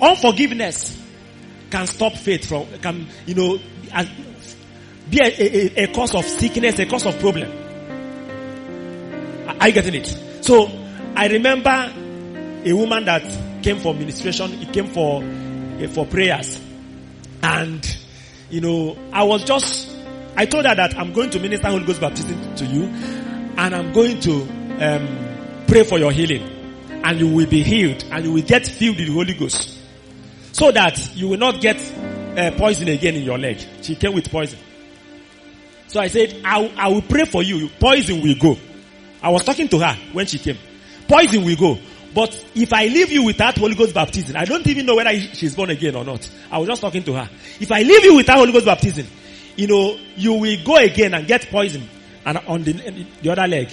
unforgiveness can stop faith from, can, you know, be a, a, a cause of sickness, a cause of problem. Are you getting it? So, I remember a woman that came for ministration, it came for, for prayers. And, you know, I was just, I told her that I'm going to minister Holy Ghost baptism to you. and I'm going to um, pray for your healing. And you will be healed and you will get filled with the Holy Ghost. So that you will not get uh, poison again in your leg. She came with poison. So I said, I, I will pray for you. Poison will go. I was talking to her when she came. Poison will go. But if I leave you without Holy Ghost baptism, I don't even know whether she's born again or not. I was just talking to her. If I leave you without Holy Ghost baptism, you know, you will go again and get poison and on the, the other leg.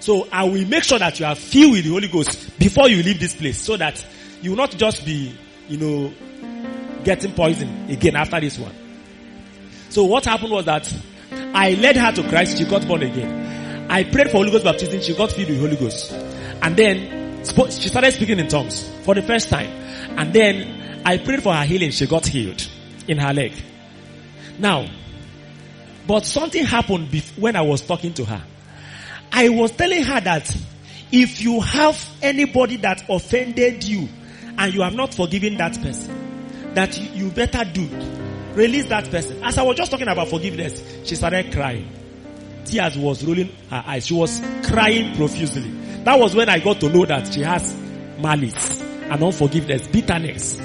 So I will make sure that you are filled with the Holy Ghost before you leave this place so that you will not just be, you know, getting poison again after this one. So what happened was that I led her to Christ. She got born again. I prayed for Holy Ghost baptism. She got filled with Holy Ghost. And then she started speaking in tongues for the first time. And then I prayed for her healing. She got healed in her leg. Now, but something happened when I was talking to her. I was telling her that if you have anybody that offended you and you have not forgiven that person, that you better do. Release that person. As I was just talking about forgiveness, she started crying. Tears was rolling her eyes. She was crying profusely. That was when I got to know that she has malice and unforgiveness, bitterness.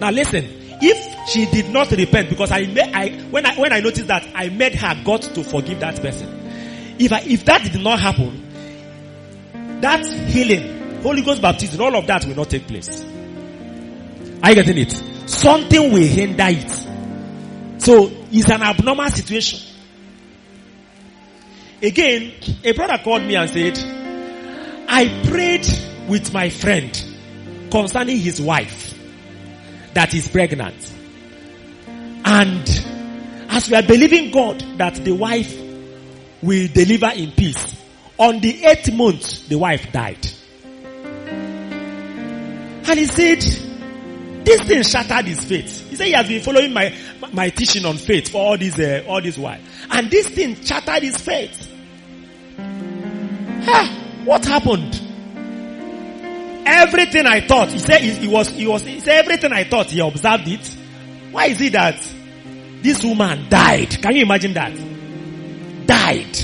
Now listen, if she did not repent, because I, I when I when I noticed that I made her God to forgive that person. If I, if that did not happen, that healing, Holy Ghost baptism, all of that will not take place. Are you getting it? Something will hinder it. So it's an abnormal situation. Again, a brother called me and said, I prayed with my friend concerning his wife that is pregnant. And as we are believing God that the wife will deliver in peace, on the eighth month, the wife died. And he said, this thing shattered his faith. He said he has been following my, my teaching on faith for all this, uh, all this while. And this thing shattered his faith. What happened? Everything I thought, he said he, was, he was, he said everything I thought, he observed it. Why is it that this woman died? Can you imagine that? Died.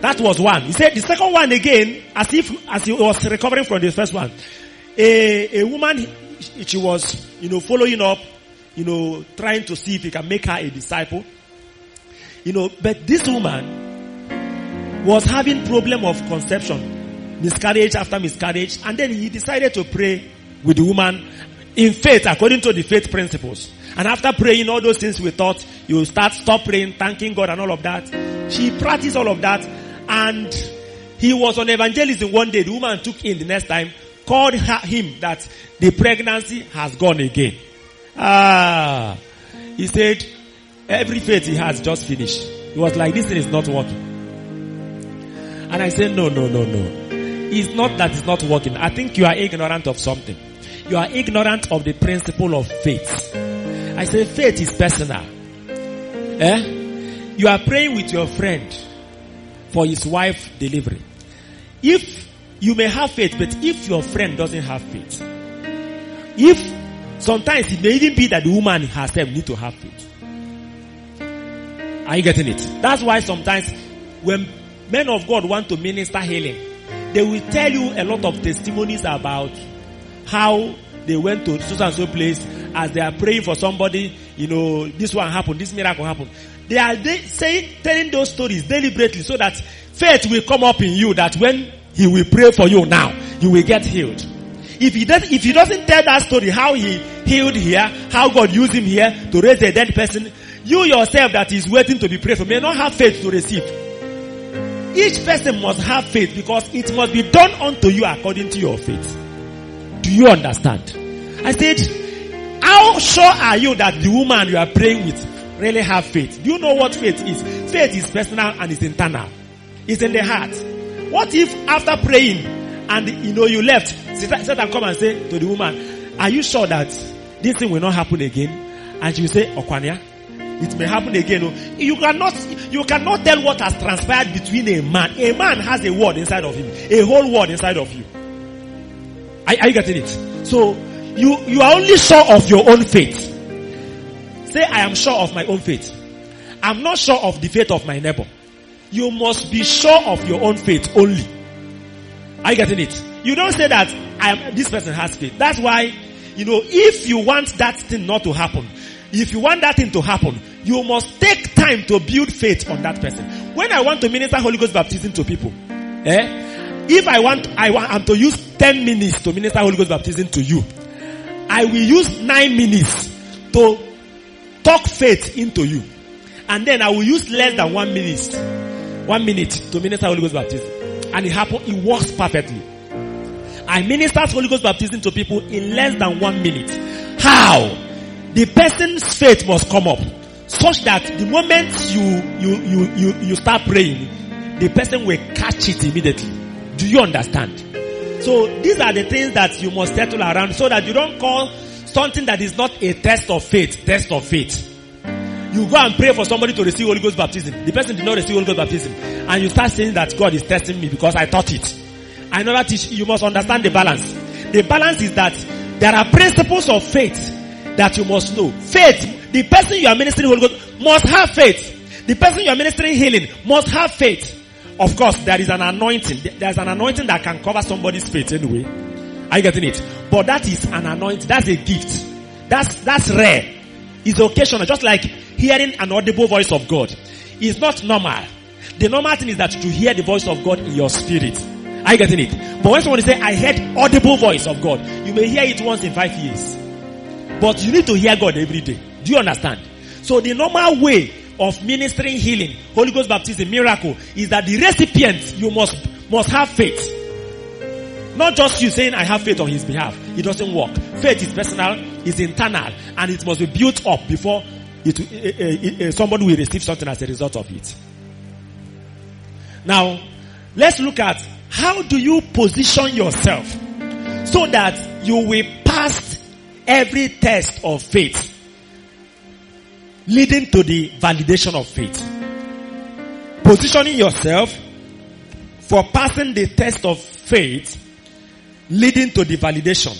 That was one. He said the second one again, as if, as he was recovering from the first one. A, a woman, she was, you know, following up, you know, trying to see if he can make her a disciple. You know, but this woman was having problem of conception, miscarriage after miscarriage, and then he decided to pray with the woman in faith according to the faith principles. And after praying all those things we thought, you start stop praying, thanking God and all of that. She practiced all of that and he was on evangelism one day. The woman took in the next time, called her, him that the pregnancy has gone again. Ah, he said every faith he has just finished. He was like, this thing is not working. And I said, no, no, no, no. It's not that it's not working. I think you are ignorant of something. You are ignorant of the principle of faith. I say faith is personal. Eh? You are praying with your friend for his wife delivery. If you may have faith, but if your friend doesn't have faith, if sometimes it may even be that the woman herself need to have faith. Are you getting it? That's why sometimes when men of God want to minister healing, they will tell you a lot of testimonies about how they went to so and so place as they are praying for somebody, you know, this one happened, this miracle happened. They are they saying, telling those stories deliberately so that faith will come up in you that when he will pray for you now, you will get healed. If he does, if he doesn't tell that story, how he healed here, how God used him here to raise a dead person, you yourself that is waiting to be prayed for may not have faith to receive. Each person must have faith because it must be done unto you according to your faith. Do you understand? I said, how sure are you that the woman you are praying with really have faith? Do you know what faith is? Faith is personal and it's internal. It's in the heart. What if after praying and you know you left, Satan come and say to the woman, are you sure that this thing will not happen again? And she will say, Okwania, it may happen again. oh." You cannot, you cannot tell what has transpired between a man. A man has a word inside of him, a whole word inside of you. Are, are you getting it? So you you are only sure of your own faith. Say, I am sure of my own faith. I'm not sure of the faith of my neighbor. you must be sure of your own faith only. Are you getting it? You don't say that I am, this person has faith. That's why, you know, if you want that thing not to happen, if you want that thing to happen, you must take time to build faith on that person. When I want to minister Holy Ghost baptism to people, eh, if I want, I want, I'm to use 10 minutes to minister Holy Ghost baptism to you. I will use 9 minutes to talk faith into you. And then I will use less than 1 minute, 1 minute to minister Holy Ghost baptism. And it happen, it works perfectly. I minister Holy Ghost baptism to people in less than 1 minute. How? The person's faith must come up such that the moment you, you, you, you, you start praying, the person will catch it immediately. Do you understand? So these are the things that you must settle around so that you don't call something that is not a test of faith, test of faith. You go and pray for somebody to receive Holy Ghost baptism. The person did not receive Holy Ghost baptism. And you start saying that God is testing me because I taught it. I know that you must understand the balance. The balance is that there are principles of faith that you must know. Faith, the person you are ministering Holy Ghost must have faith. The person you are ministering healing must have faith. Of course, there is an anointing. There's an anointing that can cover somebody's faith anyway. Are you getting it? But that is an anointing. That's a gift. That's, that's rare. It's occasional. Just like hearing an audible voice of God. It's not normal. The normal thing is that to hear the voice of God in your spirit. Are you getting it? But when somebody say, I heard audible voice of God, you may hear it once in five years. But you need to hear God every day. Do you understand? So the normal way of ministering healing, Holy Ghost baptism, miracle, is that the recipient, you must, must have faith. Not just you saying, I have faith on his behalf. It doesn't work. Faith is personal, is internal, and it must be built up before it, uh, uh, uh, somebody will receive something as a result of it. Now, let's look at how do you position yourself so that you will pass every test of faith leading to the validation of faith. Positioning yourself for passing the test of faith leading to the validation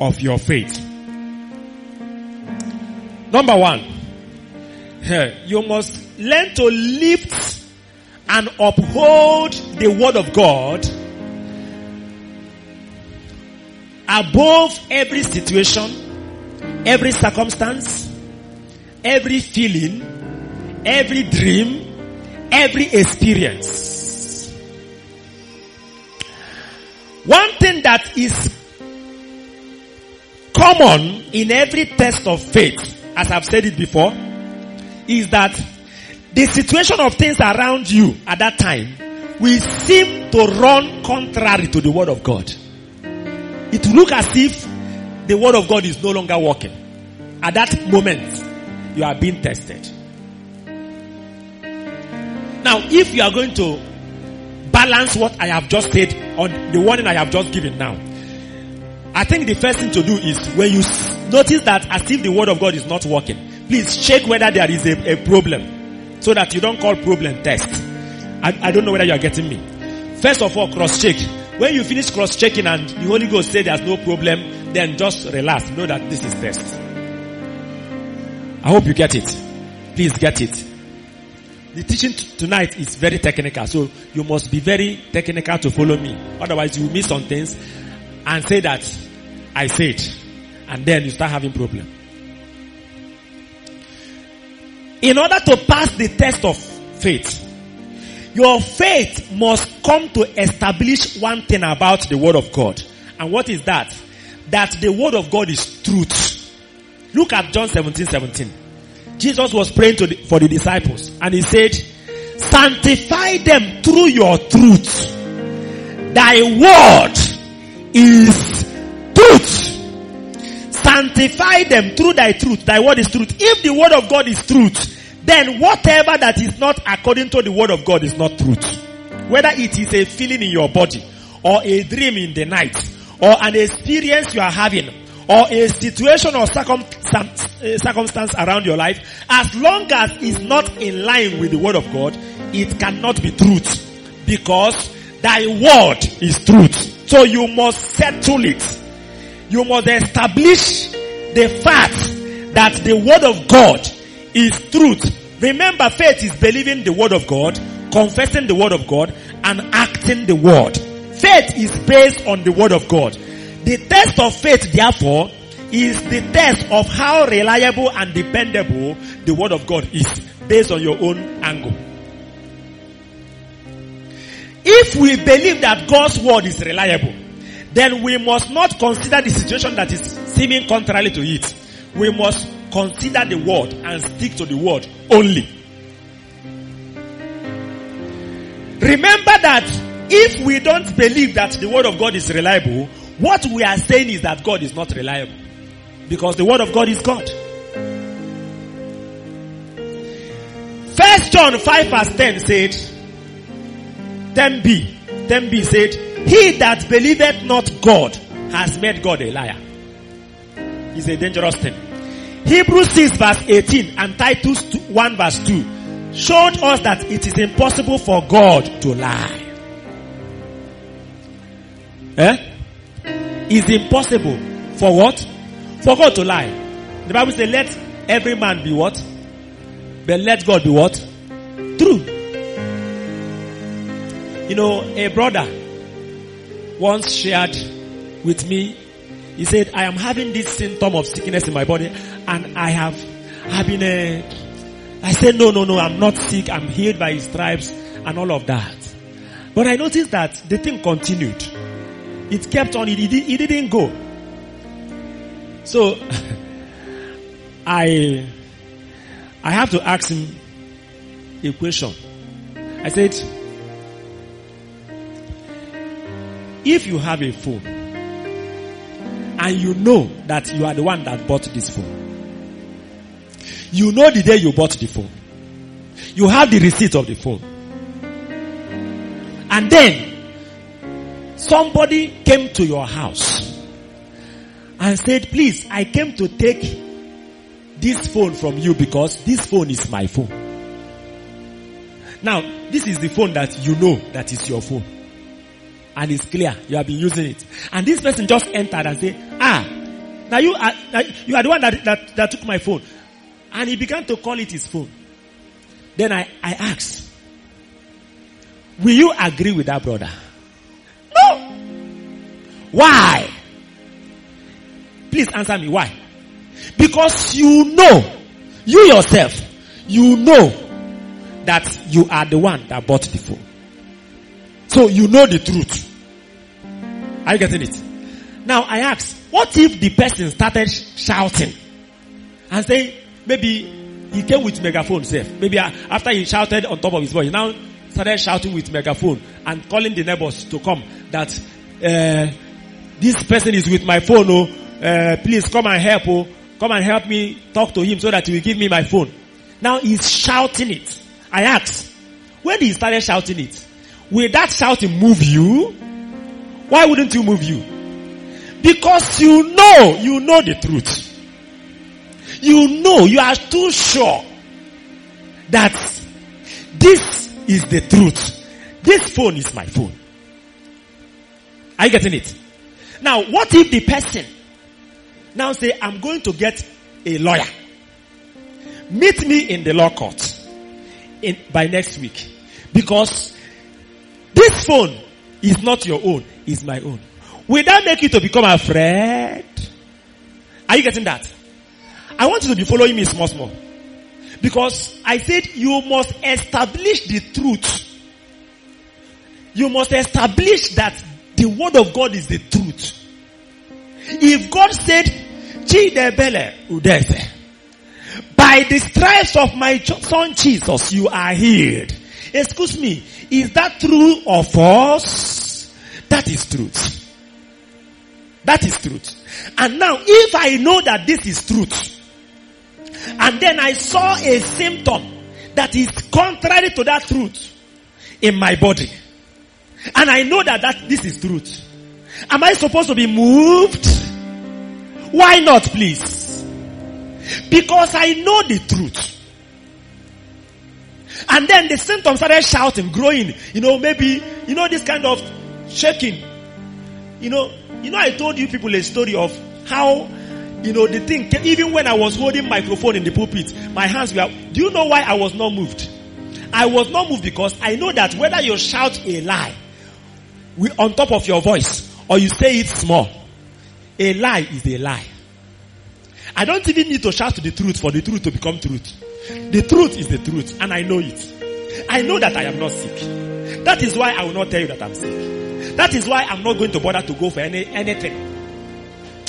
of your faith. Number one, you must learn to lift and uphold the word of God above every situation, every circumstance, every feeling, every dream, every experience. One thing that is common in every test of faith, as I've said it before, is that the situation of things around you at that time will seem to run contrary to the word of God. It look as if the word of God is no longer working. At that moment, you are being tested. Now, if you are going to balance what I have just said on the warning I have just given now, I think the first thing to do is when you notice that as if the word of God is not working, please check whether there is a, a problem so that you don't call problem test. I, I don't know whether you are getting me. First of all, cross check. When you finish cross checking and the Holy Ghost say there's no problem, then just relax. Know that this is test. I hope you get it. Please get it. The teaching t- tonight is very technical, so you must be very technical to follow me. Otherwise, you miss some things and say that I said, and then you start having problem. In order to pass the test of faith, your faith must come to establish one thing about the word of God. And what is that? That the word of God is truth. Look at John 17, 17. Jesus was praying the, for the disciples and he said, sanctify them through your truth. Thy word is truth. Sanctify them through thy truth. Thy word is truth. If the word of God is truth, then whatever that is not according to the word of God is not truth. Whether it is a feeling in your body or a dream in the night or an experience you are having or a situation or circumstance, uh, circumstance around your life, as long as it's not in line with the word of God, it cannot be truth because thy word is truth. So you must settle it. You must establish the fact that the word of God is truth. Remember, faith is believing the word of God, confessing the word of God and acting the word. Faith is based on the word of God. The test of faith, therefore, is the test of how reliable and dependable the word of God is based on your own angle. If we believe that God's word is reliable, then we must not consider the situation that is seeming contrary to it. We must consider the word and stick to the word only. Remember that if we don't believe that the word of God is reliable, what we are saying is that God is not reliable. Because the word of God is God. First John 5 verse 10 said, 10b, 10b said, He that believeth not God has made God a liar. It's a dangerous thing. Hebrews 6 verse 18 and Titus 1 verse 2 showed us that it is impossible for God to lie. Eh? It's impossible for what? For God to lie. The Bible says, let every man be what? But let God be what? True. You know, a brother once shared with me, he said, I am having this symptom of sickness in my body and I have, have been a, I said, no, no, no, I'm not sick. I'm healed by his stripes and all of that. But I noticed that the thing continued. It kept on. It, it, it didn't go. So, I, I have to ask him a question. I said, if you have a phone and you know that you are the one that bought this phone, you know the day you bought the phone, you have the receipt of the phone, and then somebody came to your house and said, please, I came to take this phone from you because this phone is my phone. Now, this is the phone that you know that is your phone. And it's clear. You have been using it. And this person just entered and said, ah, now you are, now you are the one that, that, that took my phone. And he began to call it his phone. Then I, I asked, will you agree with that brother? No. Why? Please answer me. Why? Because you know, you yourself, you know that you are the one that bought the phone. So you know the truth. Are you getting it? Now I ask, what if the person started shouting and say, maybe he came with megaphone safe. Maybe after he shouted on top of his voice, now started shouting with megaphone and calling the neighbors to come that, uh, this person is with my phone, oh, uh, please come and help, oh, come and help me talk to him so that he will give me my phone. Now he's shouting it. I ask, when he started shouting it, will that shouting move you? Why wouldn't you move you? Because you know, you know the truth. You know, you are too sure that this is the truth. This phone is my phone. Are you getting it? Now, what if the person now say, I'm going to get a lawyer. Meet me in the law court in, by next week. Because this phone is not your own, it's my own. Will that make you to become afraid? Are you getting that? I want you to be following me small, small. Because I said you must establish the truth. You must establish that the word of God is the truth. If God said, udese, by the stripes of my son Jesus, you are healed. Excuse me, is that true or false? That is truth. That is truth. And now, if I know that this is truth, and then I saw a symptom that is contrary to that truth in my body, and I know that, that this is truth, am I supposed to be moved? Why not, please? Because I know the truth. And then the symptoms started shouting, growing. You know, maybe, you know, this kind of shaking. You know, you know, I told you people a story of how, you know, the thing, even when I was holding microphone in the pulpit, my hands were, do you know why I was not moved? I was not moved because I know that whether you shout a lie with, on top of your voice or you say it small, a lie is a lie. I don't even need to shout the truth for the truth to become truth. The truth is the truth and I know it. I know that I am not sick. That is why I will not tell you that I'm sick. That is why I'm not going to bother to go for any, anything.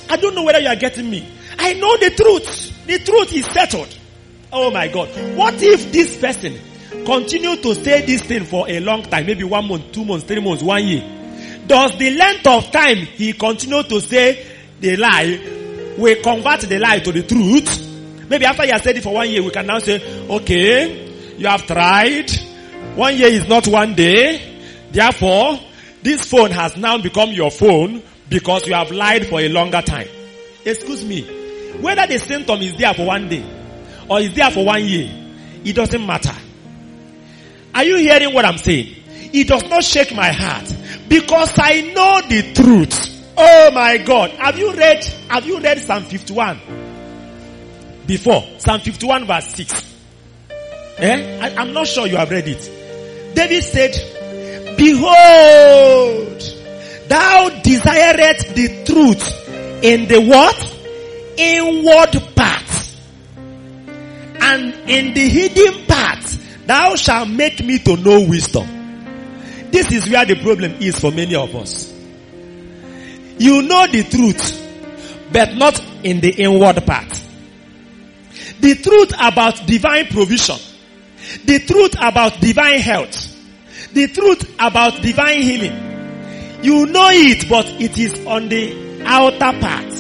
I don't know whether you are getting me. I know the truth. The truth is settled. Oh my God. What if this person continue to say this thing for a long time, maybe one month, two months, three months, one year? Does the length of time he continue to say the lie will convert the lie to the truth? Maybe after he has said it for one year, we can now say, okay, you have tried. One year is not one day. Therefore, this phone has now become your phone because you have lied for a longer time. Excuse me. Whether the symptom is there for one day or is there for one year, it doesn't matter. Are you hearing what I'm saying? It does not shake my heart because I know the truth. Oh my God. Have you read, have you read Psalm 51? Before. Psalm 51 verse 6. Eh? I, I'm not sure you have read it. David said, behold, thou desirest the truth in the what? Inward parts. And in the hidden parts, thou shalt make me to know wisdom. This is where the problem is for many of us. You know the truth, but not in the inward part. The truth about divine provision. The truth about divine health. The truth about divine healing. You know it, but it is on the outer part.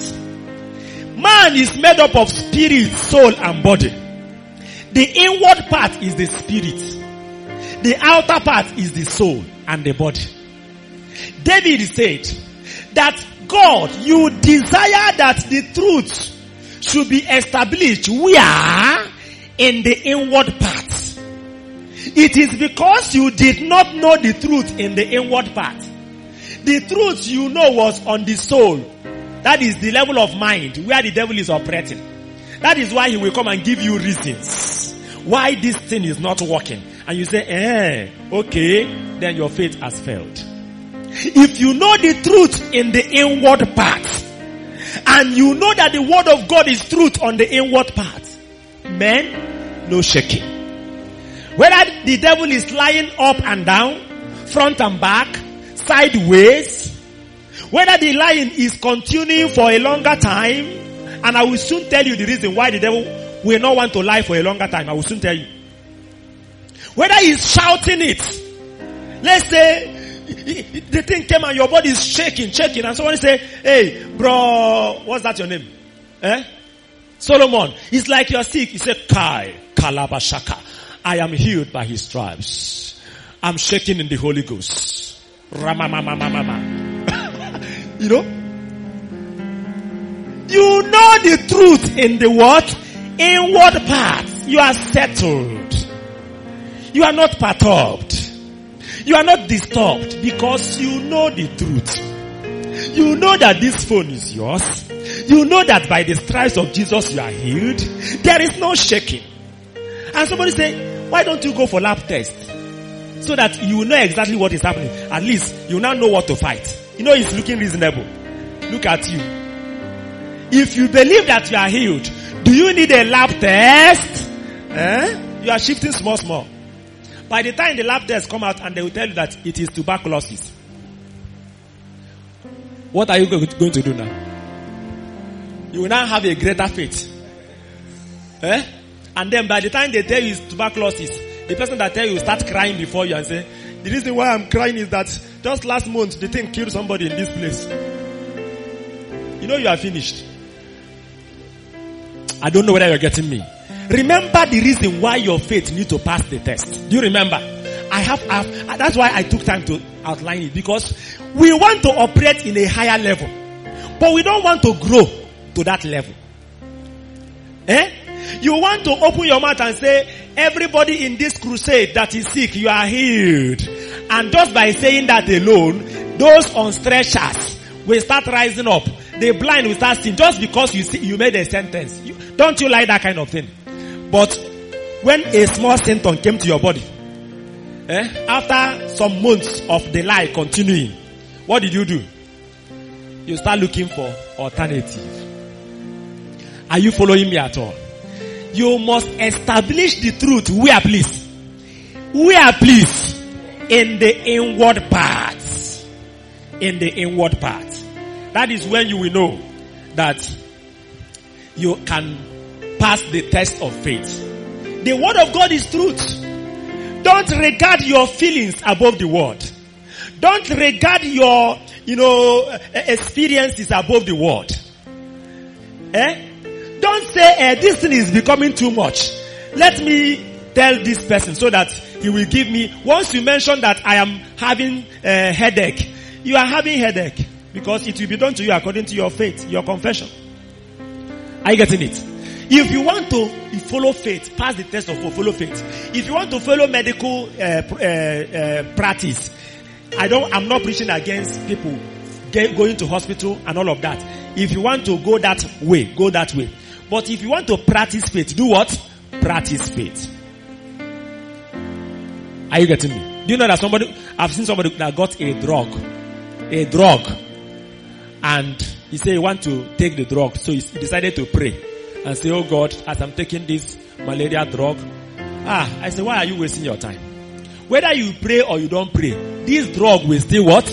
Man is made up of spirit, soul, and body. The inward part is the spirit. The outer part is the soul and the body. David said that God, you desire that the truth should be established where? In the inward part. It is because you did not know the truth in the inward part. The truth you know was on the soul. That is the level of mind where the devil is operating. That is why he will come and give you reasons why this thing is not working. And you say, eh, okay, then your faith has failed. If you know the truth in the inward part, and you know that the word of God is truth on the inward part, men, no shaking. Whether the devil is lying up and down, front and back, sideways, whether the lying is continuing for a longer time, and I will soon tell you the reason why the devil will not want to lie for a longer time. I will soon tell you. Whether he's shouting it, let's say the thing came and your body is shaking, shaking, and someone say, "Hey, bro, what's that your name?" Eh? Solomon. It's like you're sick. He said, "Kai Kalabashaka, I am healed by his stripes. I'm shaking in the Holy Ghost." Ramamamamamama. you know? You know the truth in the what? Inward part. You are settled. You are not perturbed. You are not disturbed because you know the truth. You know that this phone is yours. You know that by the stripes of Jesus you are healed. There is no shaking. And somebody say, why don't you go for lab test? So that you know exactly what is happening. At least you now know what to fight. You know it's looking reasonable. Look at you. If you believe that you are healed, do you need a lab test? Eh? You are shifting small, small. By the time the lab tests come out and they will tell you that it is tuberculosis. What are you going to do now? You will now have a greater faith. Eh? And then by the time they tell you it's tuberculosis, the person that tell you start crying before you and say, the reason why I'm crying is that just last month the thing killed somebody in this place. You know you are finished. I don't know whether you're getting me. Remember the reason why your faith need to pass the test. Do you remember? I have, I've, that's why I took time to outline it because we want to operate in a higher level, but we don't want to grow to that level. Eh? You want to open your mouth and say, everybody in this crusade that is sick, you are healed. And just by saying that alone, those on stretchers will start rising up. The blind will start seeing just because you see, you made a sentence. You, don't you like that kind of thing? But when a small symptom came to your body, eh, after some months of the lie continuing, what did you do? You start looking for alternative. Are you following me at all? You must establish the truth where please. Where please? In the inward parts. In the inward parts. That is when you will know that you can pass the test of faith. The word of God is truth. Don't regard your feelings above the word. Don't regard your, you know, experiences above the word. Eh? Don't say, eh, this thing is becoming too much. Let me tell this person so that he will give me, once you mention that I am having a headache, you are having headache because it will be done to you according to your faith, your confession. Are you getting it? If you want to follow faith, pass the test of follow faith. If you want to follow medical uh, uh, uh, practice, I don't. I'm not preaching against people get, going to hospital and all of that. If you want to go that way, go that way. But if you want to practice faith, do what? Practice faith. Are you getting me? Do you know that somebody? I've seen somebody that got a drug, a drug, and he said he want to take the drug, so he decided to pray and say, "Oh God, as I'm taking this malaria drug, ah, I say, why are you wasting your time? Whether you pray or you don't pray, this drug will still what?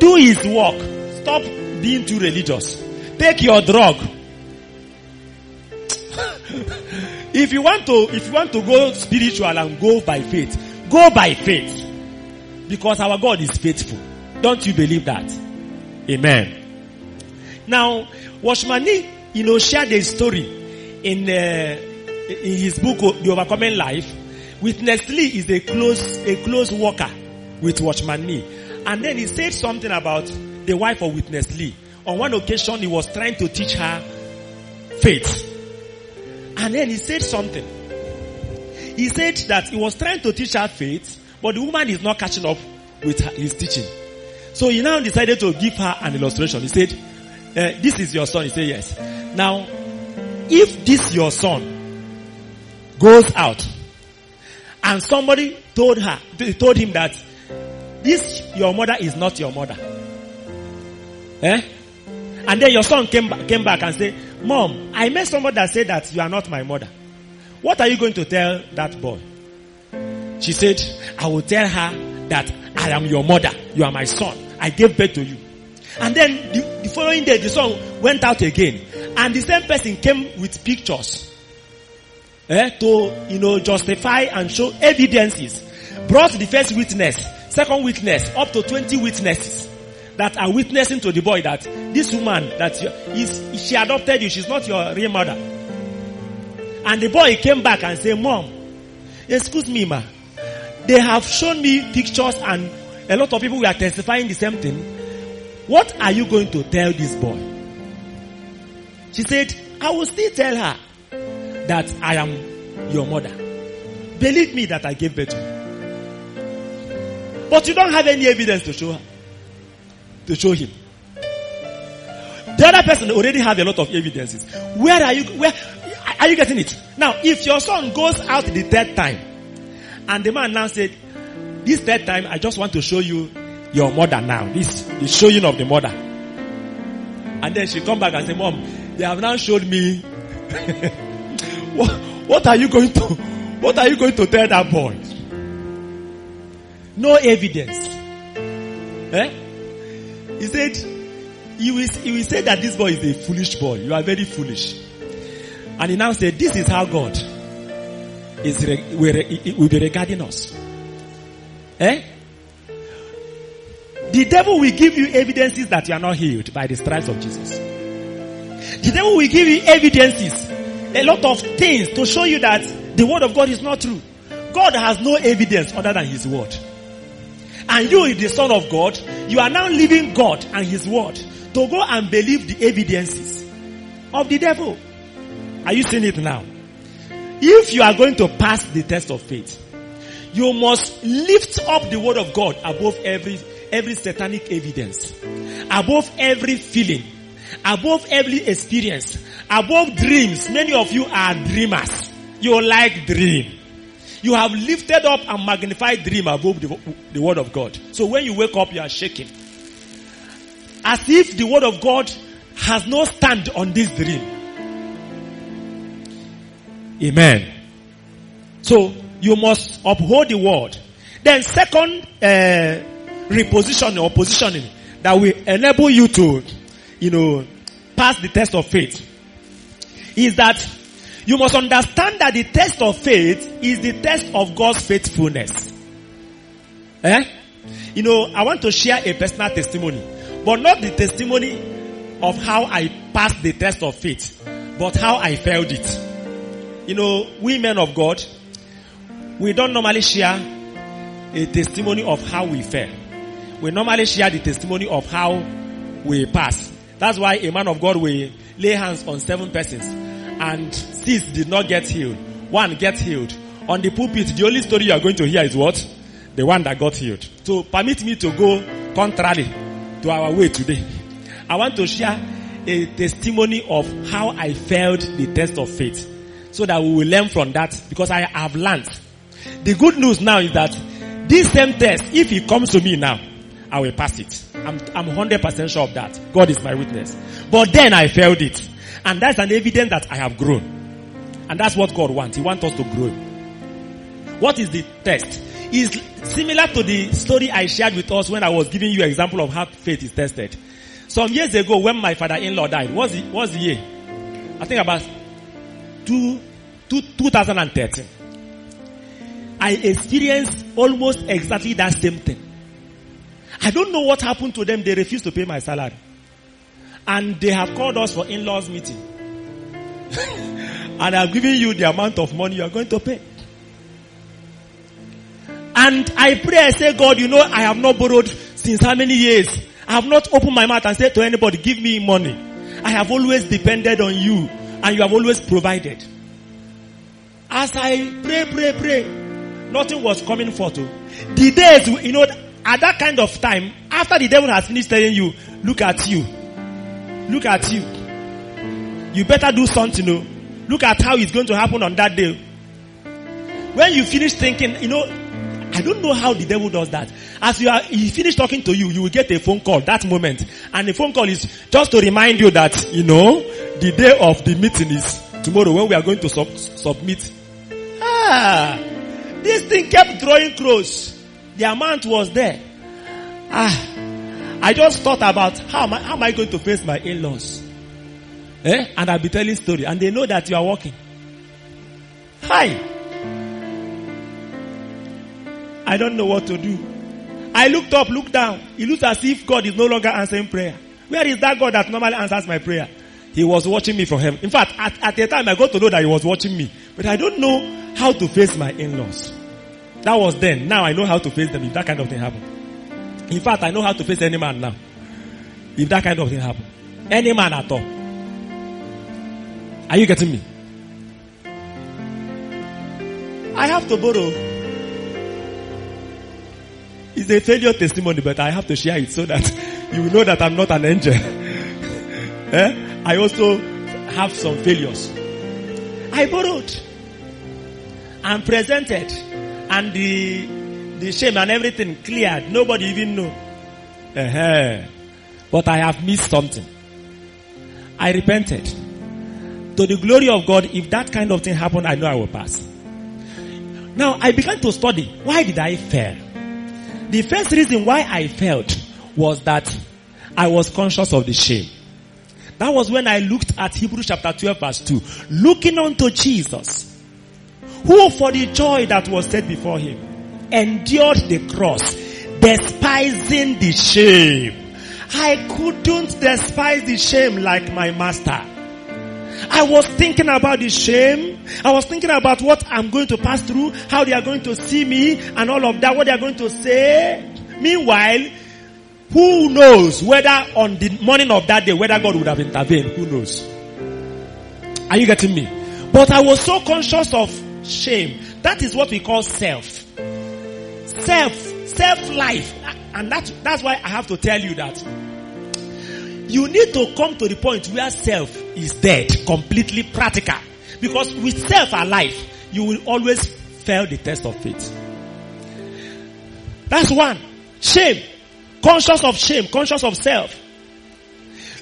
Do his work. Stop being too religious. Take your drug. if you want to, if you want to go spiritual and go by faith, go by faith. Because our God is faithful. Don't you believe that? Amen. Now, Watchman Nee, you know, shared a story in, uh, in his book, The Overcoming Life. Witness Lee is a close, a close worker with Watchman Nee. And then he said something about the wife of Witness Lee. On one occasion, he was trying to teach her faith. And then he said something. He said that he was trying to teach her faith, but the woman is not catching up with her, his teaching. So he now decided to give her an illustration. He said, uh, this is your son. He said, yes. Now, if this your son goes out and somebody told her, told him that this your mother is not your mother. Eh? And then your son came came back and said, Mom, I met somebody that said that you are not my mother. What are you going to tell that boy? She said, I will tell her that I am your mother. You are my son. I gave birth to you. And then the, the following day, the son went out again. And the same person came with pictures. Eh, to, you know, justify and show evidences. Brought the first witness, second witness, up to 20 witnesses that are witnessing to the boy that this woman that is, she adopted you, she's not your real mother. And the boy came back and said, Mom, excuse me, ma. They have shown me pictures and a lot of people were testifying the same thing. What are you going to tell this boy? She said, I will still tell her that I am your mother. Believe me that I gave birth to you. But you don't have any evidence to show her. To show him. The other person already have a lot of evidences. Where are you, where, are you getting it? Now, if your son goes out the third time, and the man now said, this third time, I just want to show you your mother now. This, the showing of the mother. And then she come back and say, mom, they have now showed me. what, what are you going to, what are you going to tell that boy? No evidence. Eh? He said, you will, will say that this boy is a foolish boy. You are very foolish. And he now said, this is how God is, will, will be regarding us. Eh? The devil will give you evidences that you are not healed by the stripes of Jesus. The devil will give you evidences, a lot of things to show you that the word of God is not true. God has no evidence other than his word. And you, the son of God, you are now leaving God and his word to go and believe the evidences of the devil. Are you seeing it now? If you are going to pass the test of faith, you must lift up the word of God above every, every satanic evidence, above every feeling, above every experience, above dreams. Many of you are dreamers. You like dream. You have lifted up and magnified dream above the, the word of God. So when you wake up, you are shaking. As if the word of God has no stand on this dream. Amen. So you must uphold the word. Then second uh, repositioning or positioning that will enable you to, you know, pass the test of faith is that you must understand that the test of faith is the test of God's faithfulness. Eh? You know, I want to share a personal testimony, but not the testimony of how I passed the test of faith, but how I failed it. You know, we men of God, we don't normally share a testimony of how we fail. We normally share the testimony of how we pass. That's why a man of God will lay hands on seven persons and six did not get healed. One gets healed. On the pulpit, the only story you are going to hear is what? The one that got healed. So permit me to go contrary to our way today. I want to share a testimony of how I failed the test of faith so that we will learn from that because I have learned. The good news now is that this same test, if it comes to me now, I will pass it. I'm, I'm 100% sure of that. God is my witness. But then I failed it. And that's an evidence that I have grown. And that's what God wants. He wants us to grow. What is the test? Is similar to the story I shared with us when I was giving you an example of how faith is tested. Some years ago when my father-in-law died, what's the, what's the year? I think about two, two, 2013. I experienced almost exactly that same thing. I don't know what happened to them. They refused to pay my salary. And they have called us for in-laws meeting. and I've given you the amount of money you are going to pay. And I pray, I say, God, you know, I have not borrowed since how many years? I have not opened my mouth and said to anybody, give me money. I have always depended on you and you have always provided. As I pray, pray, pray, nothing was coming forth. Oh. The days, you know, at that kind of time, after the devil has finished telling you, look at you, look at you, you better do something. You oh. know. Look at how it's going to happen on that day. When you finish thinking, you know, I don't know how the devil does that. As you are, he finish talking to you, you will get a phone call that moment. And the phone call is just to remind you that, you know, the day of the meeting is tomorrow when we are going to sub- submit. Ah, this thing kept drawing close. The amount was there. Ah, I just thought about how am I, how am I going to face my in-laws? Eh? And I'll be telling story and they know that you are working. Hi. I don't know what to do. I looked up, looked down. It looks as if God is no longer answering prayer. Where is that God that normally answers my prayer? He was watching me from heaven. In fact, at, at the time I got to know that he was watching me. But I don't know how to face my in-laws. That was then. Now I know how to face them if that kind of thing happen. In fact, I know how to face any man now. If that kind of thing happen. Any man at all. Are you getting me? I have to borrow it's a failure testimony, but I have to share it so that you know that I'm not an angel. eh? I also have some failures. I borrowed and presented and the, the shame and everything cleared. Nobody even know. Uh-huh. But I have missed something. I repented. To the glory of God, if that kind of thing happened, I know I will pass. Now I began to study. Why did I fail? The first reason why I failed was that I was conscious of the shame. That was when I looked at Hebrews chapter 12 verse 2. Looking unto Jesus, who for the joy that was set before him, endured the cross, despising the shame. I couldn't despise the shame like my master. I was thinking about the shame. I was thinking about what I'm going to pass through, how they are going to see me and all of that, what they are going to say. Meanwhile, who knows whether on the morning of that day, whether God would have intervened? Who knows? Are you getting me? But I was so conscious of shame. That is what we call self. Self, self life. And that, that's why I have to tell you that you need to come to the point where self is dead, completely practical. Because with self alive, you will always fail the test of faith. That's one. Shame. Conscious of shame, conscious of self.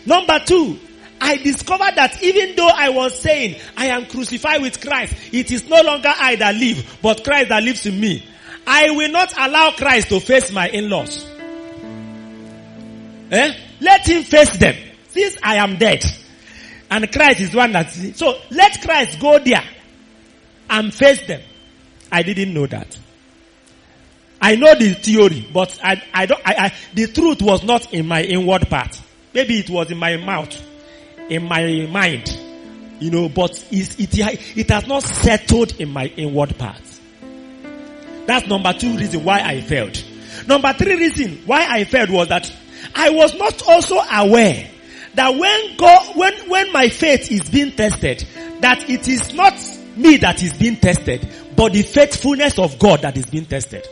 Number two, I discovered that even though I was saying I am crucified with Christ, it is no longer I that live, but Christ that lives in me. I will not allow Christ to face my in-laws. Eh? Let him face them. Since I am dead. And Christ is one that, so let Christ go there and face them. I didn't know that. I know the theory, but I, I don't, I, I, the truth was not in my inward part. Maybe it was in my mouth, in my mind, you know, but it, it, it has not settled in my inward part. That's number two reason why I failed. Number three reason why I failed was that I was not also aware that when God, when, when my faith is being tested, that it is not me that is being tested, but the faithfulness of God that is being tested.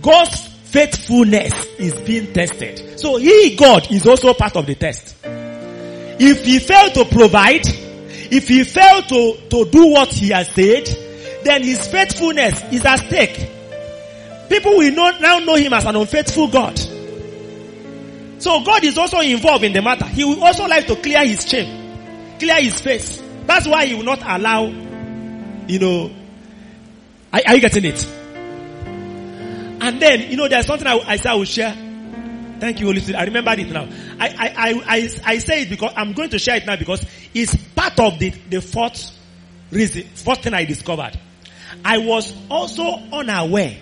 God's faithfulness is being tested. So he, God, is also part of the test. If he failed to provide, if he failed to, to do what he has said, then his faithfulness is at stake. People will know, now know him as an unfaithful God. So God is also involved in the matter. He will also like to clear his shame, clear his face. That's why he will not allow, you know, are, are you getting it? And then, you know, there's something I, I I will share. Thank you, Holy Spirit. I remember it now. I, I, I, I, I say it because I'm going to share it now because it's part of the, the fourth reason, fourth thing I discovered. I was also unaware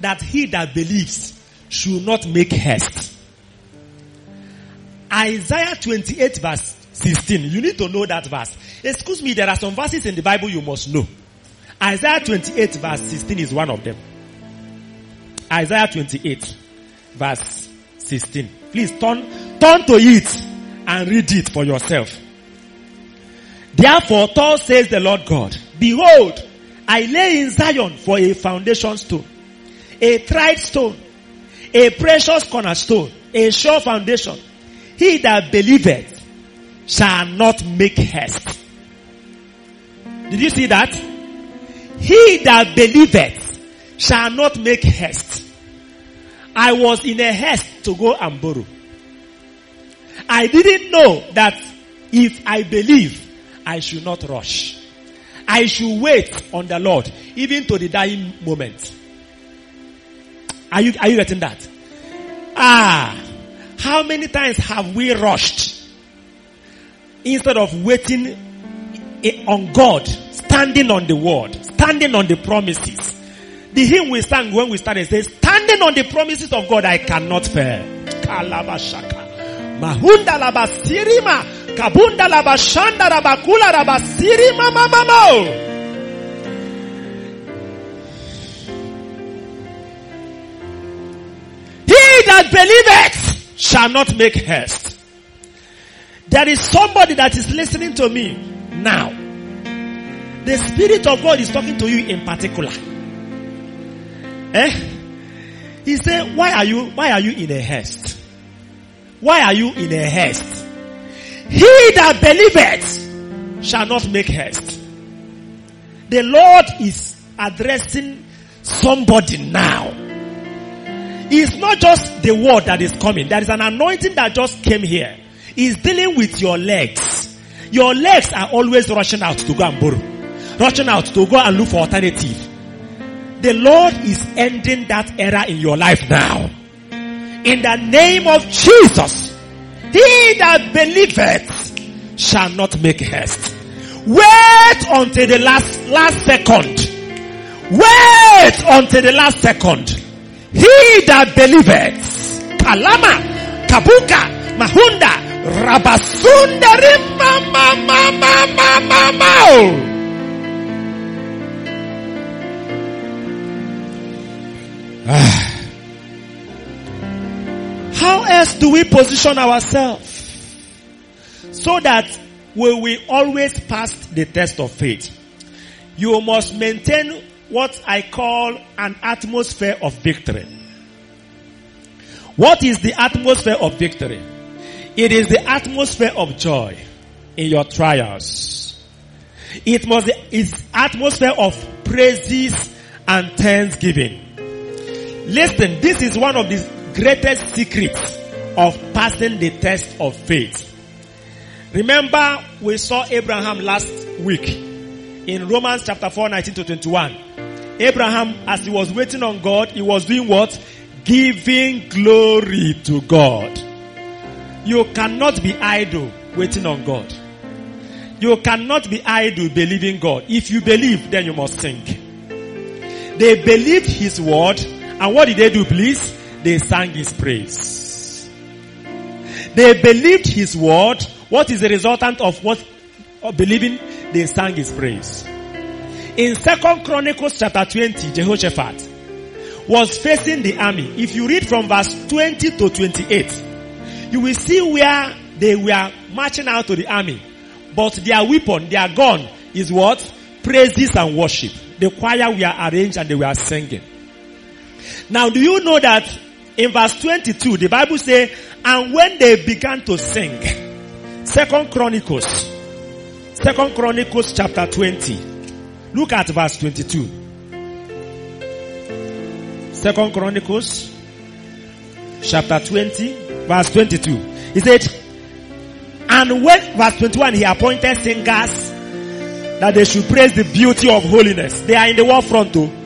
that he that believes should not make haste. Isaiah 28 verse 16. You need to know that verse. Excuse me, there are some verses in the Bible you must know. Isaiah 28 verse 16 is one of them. Isaiah 28 verse 16. Please turn, turn to it and read it for yourself. Therefore, thus says the Lord God, behold, I lay in Zion for a foundation stone, a tried stone, a precious cornerstone, a sure foundation. He that believeth shall not make haste. Did you see that? He that believeth shall not make haste. I was in a haste to go and borrow. I didn't know that if I believe, I should not rush. I should wait on the Lord, even to the dying moment. Are you, are you getting that? Ah, how many times have we rushed instead of waiting on God, standing on the word, standing on the promises? The hymn we sang when we started says, standing on the promises of God, I cannot fail. Kabunda labashanda rabakula labasirima mamamo. He that believeth shall not make haste. There is somebody that is listening to me now. The Spirit of God is talking to you in particular. Eh? He said, why are you, why are you in a haste? Why are you in a haste? He that believeth shall not make haste. The Lord is addressing somebody now. It's not just the word that is coming. There is an anointing that just came here. He's dealing with your legs. Your legs are always rushing out to go and borrow. Rushing out to go and look for alternative. The Lord is ending that era in your life now. In the name of Jesus. He that believeth shall not make haste. Wait until the last, last second. Wait until the last second. He that believeth. Kalama, Kabuka, Mahunda, Rabasundari, Mama, Mama, Mama, Mama. How else do we position ourselves so that we will always pass the test of faith? You must maintain what I call an atmosphere of victory. What is the atmosphere of victory? It is the atmosphere of joy in your trials. It must its atmosphere of praises and thanksgiving. Listen, this is one of the greatest secrets of passing the test of faith. Remember, we saw Abraham last week in Romans chapter 4, 19 to 21. Abraham, as he was waiting on God, he was doing what? Giving glory to God. You cannot be idle waiting on God. You cannot be idle believing God. If you believe, then you must sing. They believed his word, and what did they do, please? They sang his praise. They believed his word. What is the resultant of what of believing? They sang his praise. In Second Chronicles chapter 20, Jehoshaphat was facing the army. If you read from verse 20 to 28, you will see where they were marching out to the army. But their weapon, their gun is what? Praises and worship. The choir were arranged and they were singing. Now do you know that in verse 22, the Bible says, and when they began to sing, Second Chronicles, Second Chronicles chapter 20, look at verse 22. Second Chronicles chapter 20, verse 22. He said, and when, verse 21, he appointed singers that they should praise the beauty of holiness. They are in the war front too.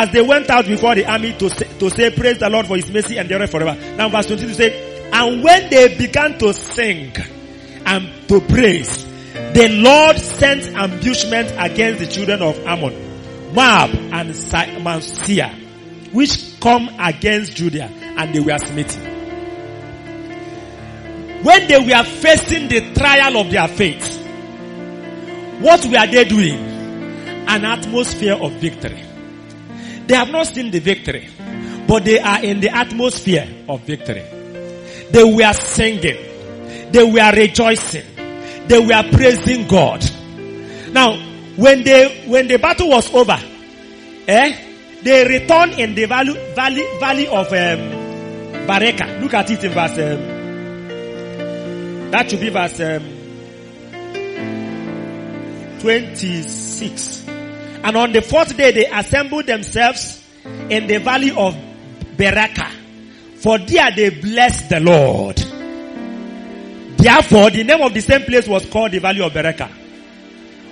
As they went out before the army to say, to say, praise the Lord for his mercy and endureth forever. Now verse 22 said, and when they began to sing and to praise, the Lord sent ambushment against the children of Ammon, Moab and Mount Seir, which come against Judah and they were smitten. When they were facing the trial of their faith, what were they doing? An atmosphere of victory. They have not seen the victory, but they are in the atmosphere of victory. They were singing. They were rejoicing. They were praising God. Now, when they, when the battle was over, eh, they returned in the valley, valley, valley of um. Look at it in verse, um, that should be verse um, 26. And on the fourth day they assembled themselves in the valley of Berachah. For there they blessed the Lord. Therefore, the name of the same place was called the valley of Berachah.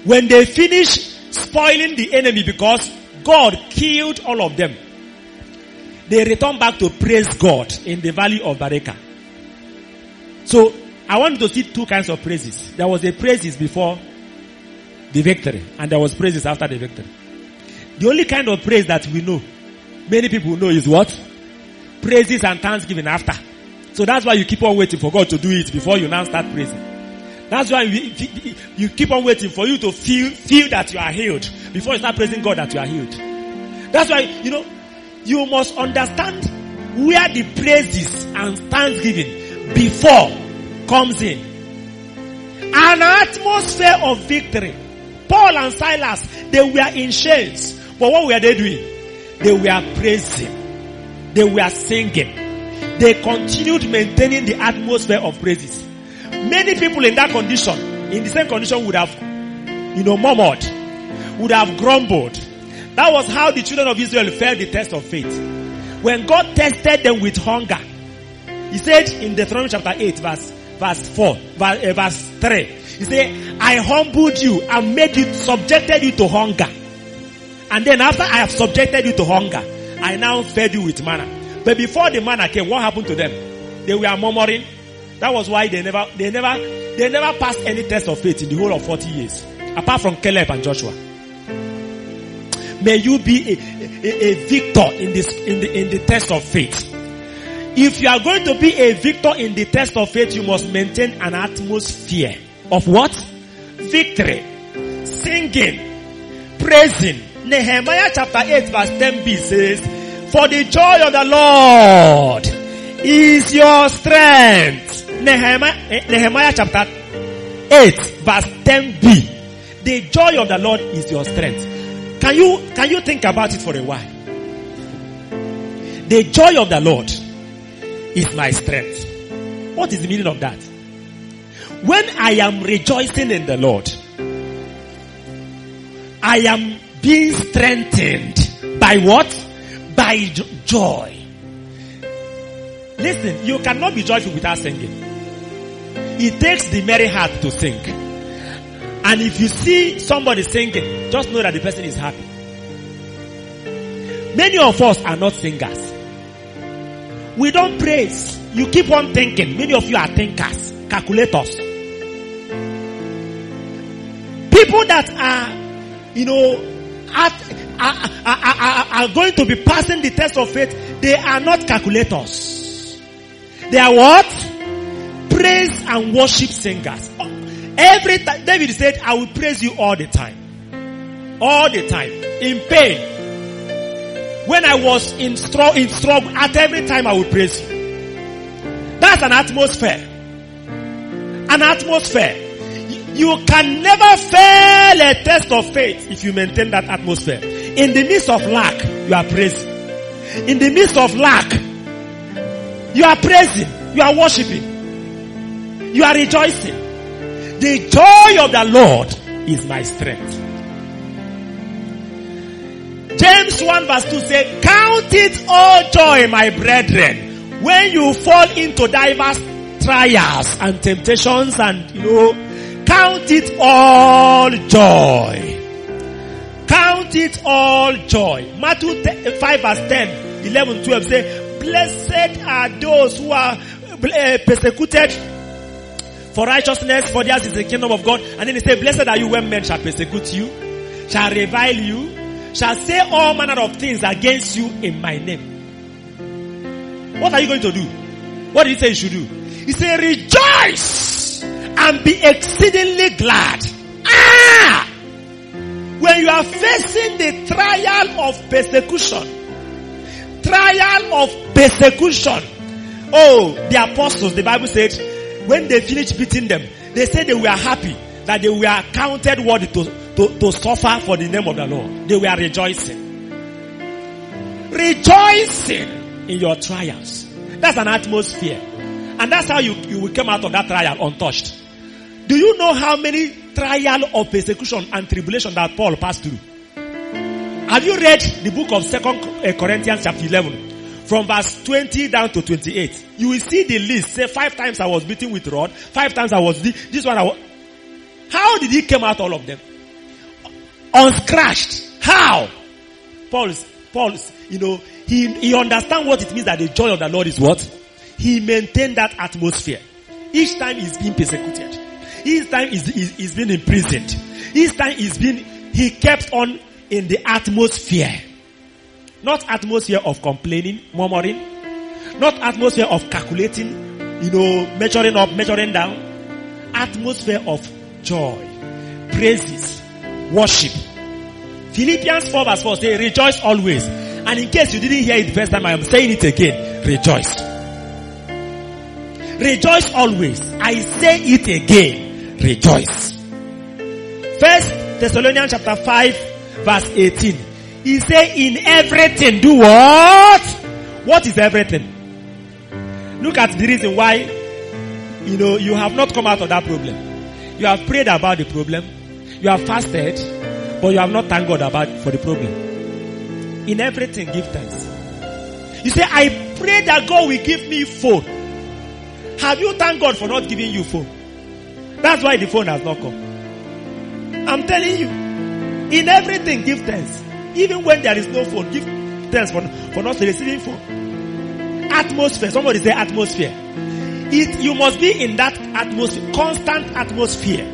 When they finished spoiling the enemy because God killed all of them, they returned back to praise God in the valley of Berachah. So, I want to see two kinds of praises. There was a praises before the victory, and there was praises after the victory. The only kind of praise that we know, many people know is what? Praises and thanksgiving after. So that's why you keep on waiting for God to do it before you now start praising. That's why you, you keep on waiting for you to feel, feel that you are healed before you start praising God that you are healed. That's why, you know, you must understand where the praises and thanksgiving before comes in. An atmosphere of victory. Paul and Silas, they were in chains. But what were they doing? They were praising. They were singing. They continued maintaining the atmosphere of praises. Many people in that condition, in the same condition would have, you know, murmured, would have grumbled. That was how the children of Israel failed the test of faith. When God tested them with hunger, He said in Deuteronomy chapter 8 verse, verse 4, verse, uh, verse 3, He said, I humbled you and made you, subjected you to hunger. And then after I have subjected you to hunger, I now fed you with manna. But before the manna came, what happened to them? They were murmuring. That was why they never, they never, they never passed any test of faith in the whole of 40 years. Apart from Caleb and Joshua. May you be a, a, a victor in this, in the, in the test of faith. If you are going to be a victor in the test of faith, you must maintain an atmosphere of what? Victory. Singing. Praising. Nehemiah chapter 8 verse 10b says, For the joy of the Lord is your strength. Nehemiah, eh, Nehemiah chapter 8 verse 10b. The joy of the Lord is your strength. Can you, can you think about it for a while? The joy of the Lord is my strength. What is the meaning of that? When I am rejoicing in the Lord, I am being strengthened by what? By joy. Listen, you cannot be joyful without singing. It takes the merry heart to sing. And if you see somebody singing, just know that the person is happy. Many of us are not singers. We don't praise. You keep on thinking. Many of you are thinkers, calculators. People that are, you know, at, are, are, are, are going to be passing the test of faith, they are not calculators. They are what? Praise and worship singers. Every time, David said, I will praise you all the time. All the time. In pain. When I was in, str- in struggle, at every time I will praise you. That's an atmosphere. An atmosphere. You can never fail a test of faith if you maintain that atmosphere. In the midst of lack, you are praising. In the midst of lack, you are praising. You are worshiping. You are rejoicing. The joy of the Lord is my strength. James 1 verse 2 says, Count it all joy, my brethren, when you fall into diverse trials and temptations and, you know, count it all joy. Count it all joy. Matthew 5 verse 10, 11, 12 say, Blessed are those who are uh, persecuted for righteousness, for theirs is the kingdom of God. And then he said, Blessed are you when men shall persecute you, shall revile you, shall say all manner of things against you in my name. What are you going to do? What did he say you should do? He said, rejoice and be exceedingly glad. Ah! When you are facing the trial of persecution, trial of persecution. Oh, the apostles, the Bible said, when they finished beating them, they said they were happy that they were counted worthy to, to, to suffer for the name of the Lord. They were rejoicing. Rejoicing in your trials. That's an atmosphere. And that's how you, you will come out of that trial untouched. Do you know how many trial of persecution and tribulation that Paul passed through? Have you read the book of Second eh, Corinthians chapter 11? From verse 20 down to 28. You will see the list. Say five times I was beaten with rod. Five times I was, this one I was. How did he come out all of them? Unscratched. How? Paul's, Paul's, you know, he, he understand what it means that the joy of the Lord is what? He maintained that atmosphere. Each time he's being persecuted. Each time he's, he's, he's been imprisoned. Each time he's been, he kept on in the atmosphere. Not atmosphere of complaining, murmuring. Not atmosphere of calculating, you know, measuring up, measuring down. Atmosphere of joy, praises, worship. Philippians 4 verse 4 say, rejoice always. And in case you didn't hear it the first time, I am saying it again. Rejoice. Rejoice always. I say it again. Rejoice. First Thessalonians chapter 5 verse 18. He say in everything do what? What is everything? Look at the reason why, you know, you have not come out of that problem. You have prayed about the problem. You have fasted, but you have not thanked God about for the problem. In everything, give thanks. You say, I pray that God will give me phone. Have you thanked God for not giving you phone? That's why the phone has not come. I'm telling you. In everything, give thanks. Even when there is no phone, give thanks for, for not receiving phone. Atmosphere. Somebody say atmosphere. It, you must be in that atmosphere, constant atmosphere.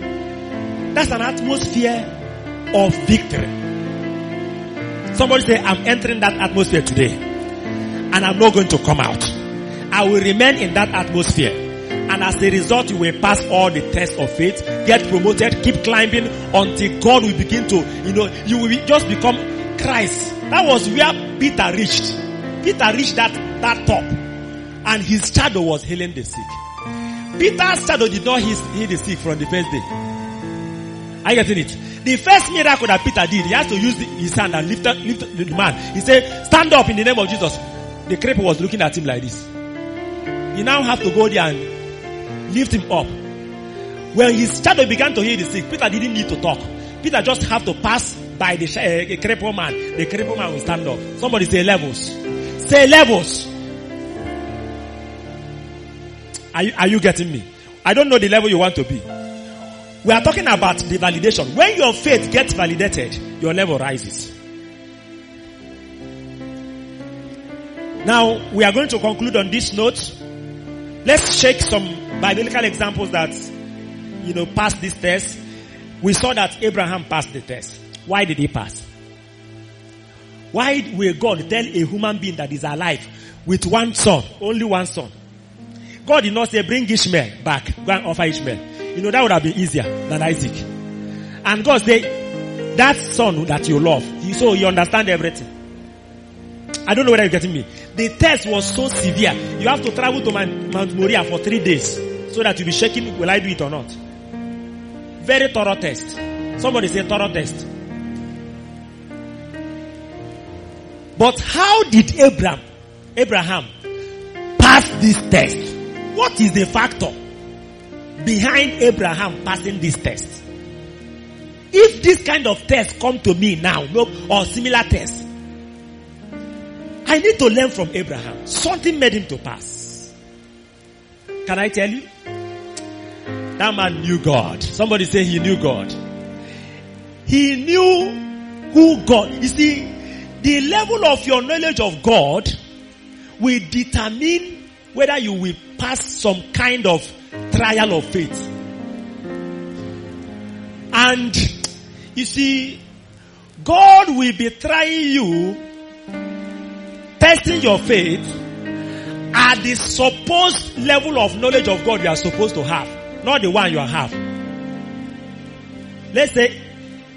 That's an atmosphere of victory. Somebody say, I'm entering that atmosphere today. And I'm not going to come out. I will remain in that atmosphere. And as a result, you will pass all the tests of faith, get promoted, keep climbing until God will begin to, you know, you will just become Christ. That was where Peter reached. Peter reached that, that top. And his shadow was healing the sick. Peter's shadow did not heal the sick from the first day. Are you getting it? The first miracle that Peter did, he had to use the, his hand and lift, lift the man. He said, stand up in the name of Jesus. The cripple was looking at him like this. You now have to go there and lift him up. When his shadow began to heal the sick, Peter didn't need to talk. Peter just have to pass by the uh, crippled man. The crippled man will stand up. Somebody say levels. Say levels. Are you, are you getting me? I don't know the level you want to be. We are talking about the validation. When your faith gets validated, your level rises. Now, we are going to conclude on this note. Let's check some biblical examples that, you know, passed this test. We saw that Abraham passed the test. Why did he pass? Why will God tell a human being that is alive with one son, only one son? God did not say, bring Ishmael back, go and offer Ishmael. You know, that would have been easier than Isaac. And God said, that son that you love, so you understand everything. I don't know whether you're getting me. The test was so severe. You have to travel to Mount Moriah for three days so that you'll be shaking, will I do it or not? Very thorough test. Somebody say thorough test. But how did Abraham, Abraham pass this test? What is the factor behind Abraham passing this test? If this kind of test come to me now, no, or similar test, I need to learn from Abraham. Something made him to pass. Can I tell you? That man knew God. Somebody say he knew God. He knew who God. You see, the level of your knowledge of God will determine whether you will pass some kind of trial of faith. And you see, God will be trying you, testing your faith at the supposed level of knowledge of God you are supposed to have, not the one you have. Let's say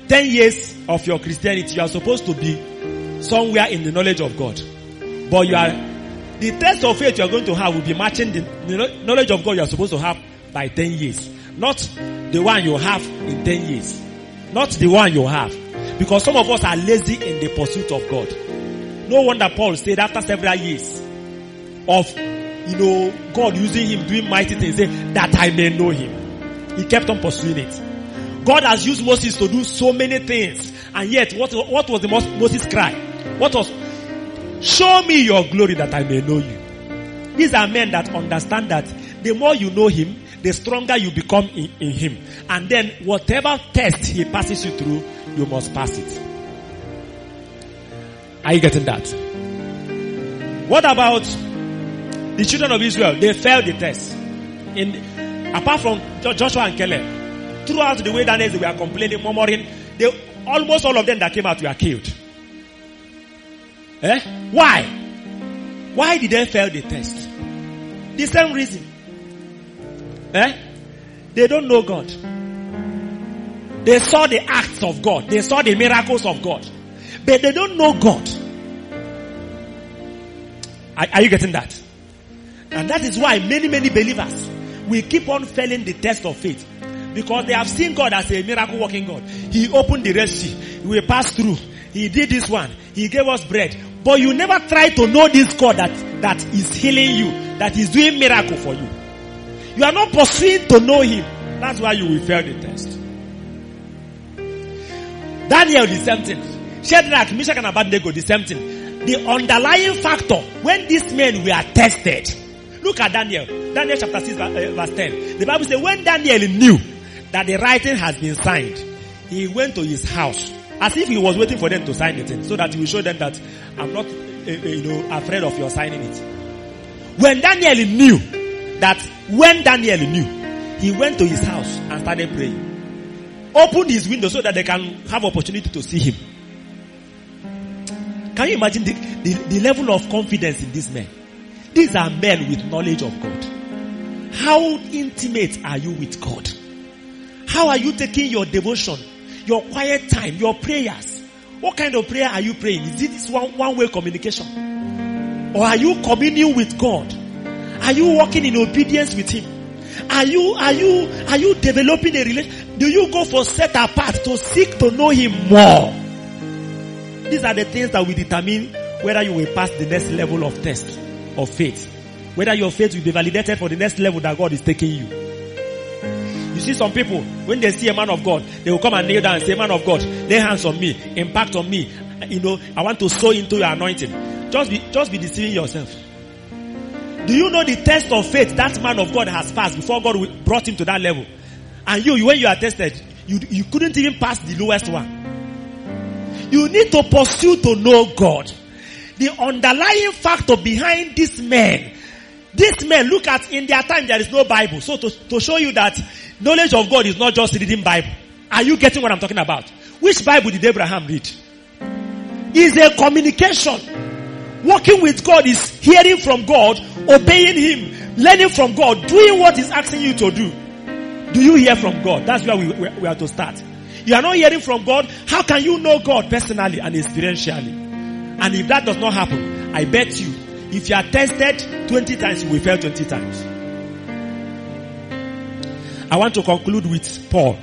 10 years of your Christianity, you are supposed to be somewhere in the knowledge of God. But you are, the test of faith you are going to have will be matching the, the knowledge of God you are supposed to have by 10 years. Not the one you have in 10 years. Not the one you have. Because some of us are lazy in the pursuit of God. No wonder Paul said after several years of, you know, God using him doing mighty things, say, that I may know him. He kept on pursuing it. God has used Moses to do so many things. And yet, what, what was the most, Moses cry? What was, show me your glory that I may know you. These are men that understand that the more you know him, the stronger you become in, in him. And then whatever test he passes you through, you must pass it. Are you getting that? What about the children of Israel? They failed the test. In, apart from Joshua and Caleb, throughout the wilderness they were complaining, murmuring. They, almost all of them that came out were killed. Eh? Why? Why did they fail the test? The same reason. Eh? They don't know God. They saw the acts of God. They saw the miracles of God. But they don't know God. Are, are you getting that? And that is why many, many believers will keep on failing the test of faith. Because they have seen God as a miracle working God. He opened the Red Sea. We passed through. He did this one. He gave us bread. But you never try to know this God that, that is healing you, that is doing miracle for you. You are not pursuing to know Him. That's why you will fail the test. Daniel, the same thing. Shadrach, Meshach, and Abednego, the same thing. The underlying factor when these men were tested. Look at Daniel. Daniel chapter 6 verse 10. The Bible says when Daniel knew that the writing has been signed, he went to his house as if he was waiting for them to sign it so that he will show them that I'm not, uh, you know, afraid of your signing it. When Daniel knew that, when Daniel knew, he went to his house and started praying. Opened his window so that they can have opportunity to see him. Can you imagine the, the, the level of confidence in these men? These are men with knowledge of God. How intimate are you with God? How are you taking your devotion your quiet time, your prayers. What kind of prayer are you praying? Is it this one, one way communication? Or are you communing with God? Are you walking in obedience with Him? Are you, are you, are you developing a relation? Do you go for set apart to seek to know Him more? These are the things that will determine whether you will pass the next level of test of faith. Whether your faith will be validated for the next level that God is taking you. You see some people, when they see a man of God, they will come and kneel down and say, man of God, lay hands on me, impact on me. You know, I want to sow into your anointing. Just be, just be deceiving yourself. Do you know the test of faith that man of God has passed before God brought him to that level? And you, when you are tested, you, you couldn't even pass the lowest one. You need to pursue to know God. The underlying factor behind this man, this man, look at in their time there is no Bible. So to, to show you that knowledge of God is not just reading Bible. Are you getting what I'm talking about? Which Bible did Abraham read? Is a communication. Walking with God is hearing from God, obeying Him, learning from God, doing what He's asking you to do. Do you hear from God? That's where we, we, we are to start. You are not hearing from God. How can you know God personally and experientially? And if that does not happen, I bet you, if you are tested 20 times, you will fail 20 times. I want to conclude with Paul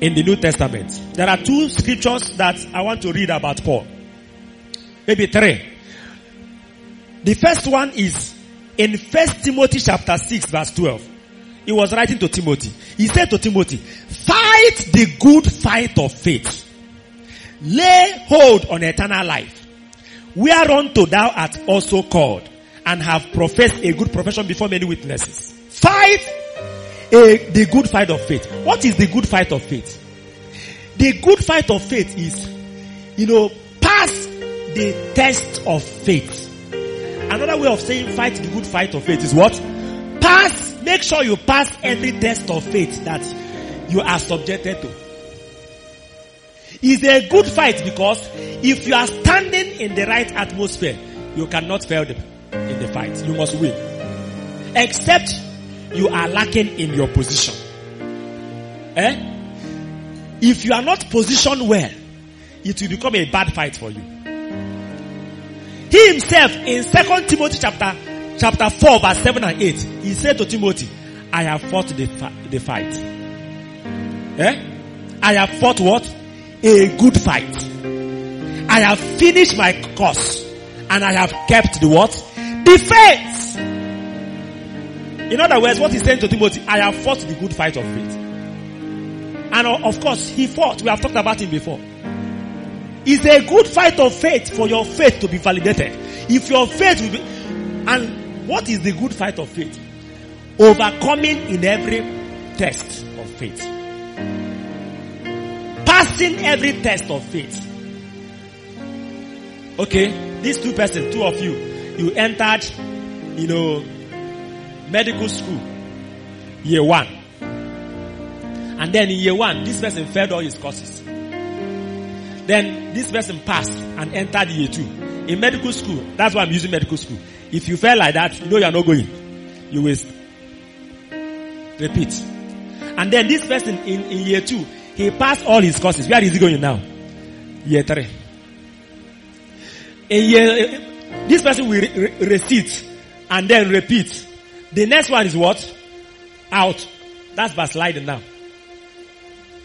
in the New Testament. There are two scriptures that I want to read about Paul. Maybe three. The first one is in First Timothy chapter 6 verse 12. He was writing to Timothy. He said to Timothy, fight the good fight of faith. Lay hold on eternal life, We are whereunto thou art also called, and have professed a good profession before many witnesses. Fight a, the good fight of faith. What is the good fight of faith? The good fight of faith is, you know, pass the test of faith. Another way of saying fight the good fight of faith is what? Pass, make sure you pass every test of faith that you are subjected to. It's a good fight because if you are standing in the right atmosphere, you cannot fail the, in the fight. You must win. Except you are lacking in your position. Eh? If you are not positioned well, it will become a bad fight for you. He himself in Second Timothy chapter chapter 4 verse 7 and 8, he said to Timothy, I have fought the, the fight. Eh? I have fought what? A good fight. I have finished my course and I have kept the what? The faith. In other words, what he's saying to Timothy, I have fought the good fight of faith. And of course, he fought. We have talked about him before. It's a good fight of faith for your faith to be validated. If your faith will be, and what is the good fight of faith? Overcoming in every test of faith. Passing every test of faith. Okay, these two persons, two of you, you entered, you know, medical school, year one. And then in year one, this person failed all his courses. Then this person passed and entered year two. In medical school, that's why I'm using medical school. If you fail like that, you know you are not going. You waste. repeat. And then this person in, in year two, he passed all his courses. Where is he going now? Year three. In year, this person will re- re- receipt and then repeat. The next one is what? Out. That's by sliding now.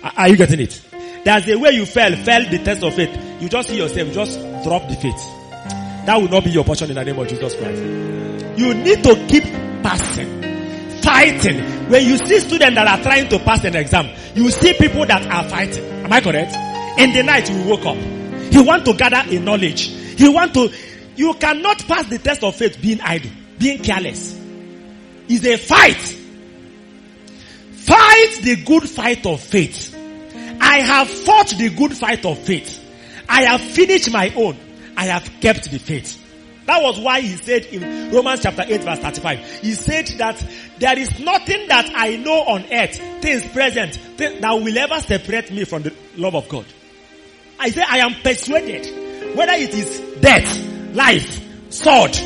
Are you getting it? There's a way you fell, fell the test of faith. You just see yourself, just drop the faith. That will not be your portion in the name of Jesus Christ. You need to keep passing, fighting. When you see students that are trying to pass an exam, you see people that are fighting. Am I correct? In the night you woke up. You want to gather a knowledge. You want to, you cannot pass the test of faith being idle, being careless. It's a fight. Fight the good fight of faith. I have fought the good fight of faith. I have finished my own. I have kept the faith. That was why he said in Romans chapter 8 verse 35, he said that there is nothing that I know on earth, things present, things that will ever separate me from the love of God. I say I am persuaded, whether it is death, life, sword,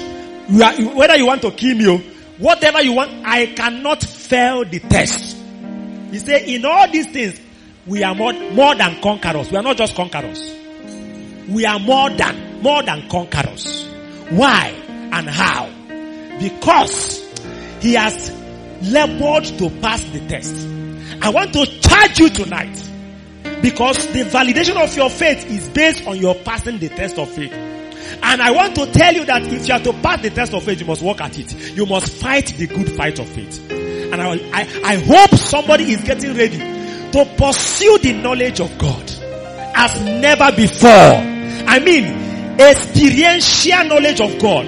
whether you want to kill me, oh, whatever you want, I cannot fail the test. He said, in all these things, we are more, more than conquerors. We are not just conquerors. We are more than, more than conquerors. Why and how? Because he has labored to pass the test. I want to charge you tonight because the validation of your faith is based on your passing the test of faith. And I want to tell you that if you are to pass the test of faith, you must work at it. You must fight the good fight of faith. And I, I, I hope somebody is getting ready to pursue the knowledge of God as never before. I mean, experiential knowledge of God.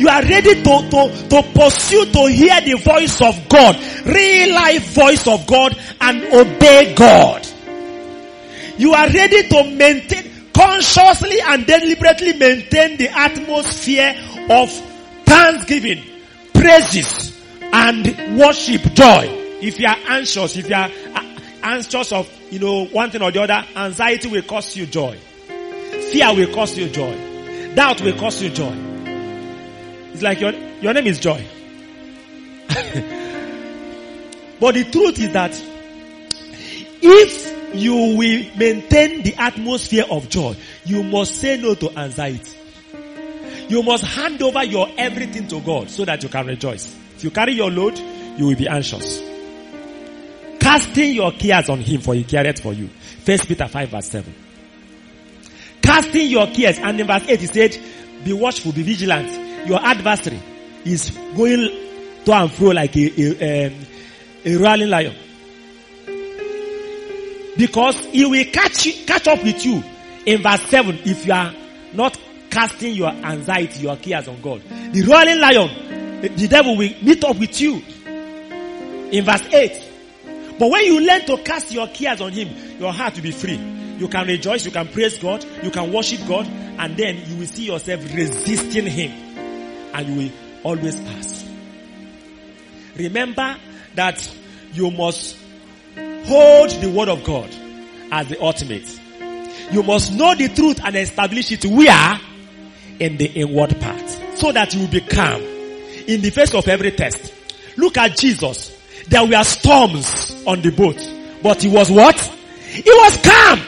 You are ready to, to, to pursue to hear the voice of God, real life voice of God and obey God. You are ready to maintain, consciously and deliberately maintain the atmosphere of thanksgiving, praises, and worship, joy. If you are anxious, if you are anxious of, you know, one thing or the other, anxiety will cost you joy. Fear will cost you joy. Doubt will mm. cost you joy. It's like your, your name is joy. but the truth is that if you will maintain the atmosphere of joy, you must say no to anxiety. You must hand over your everything to God so that you can rejoice. If you carry your load, you will be anxious. Casting your cares on him for he careth for you. First Peter 5 verse 7. Casting your cares and in verse 8 he said, be watchful, be vigilant. Your adversary is going to and fro like a, a, um, a rolling lion. Because he will catch you, catch up with you in verse 7 if you are not casting your anxiety, your cares on God. The rolling lion, the devil will meet up with you in verse 8. But when you learn to cast your cares on him, your heart will be free. You can rejoice, you can praise God, you can worship God, and then you will see yourself resisting him. And you will always pass. Remember that you must hold the word of God as the ultimate. You must know the truth and establish it where? In the inward part. So that you will be calm in the face of every test. Look at Jesus. There were storms on the boat. But he was what? He was calm.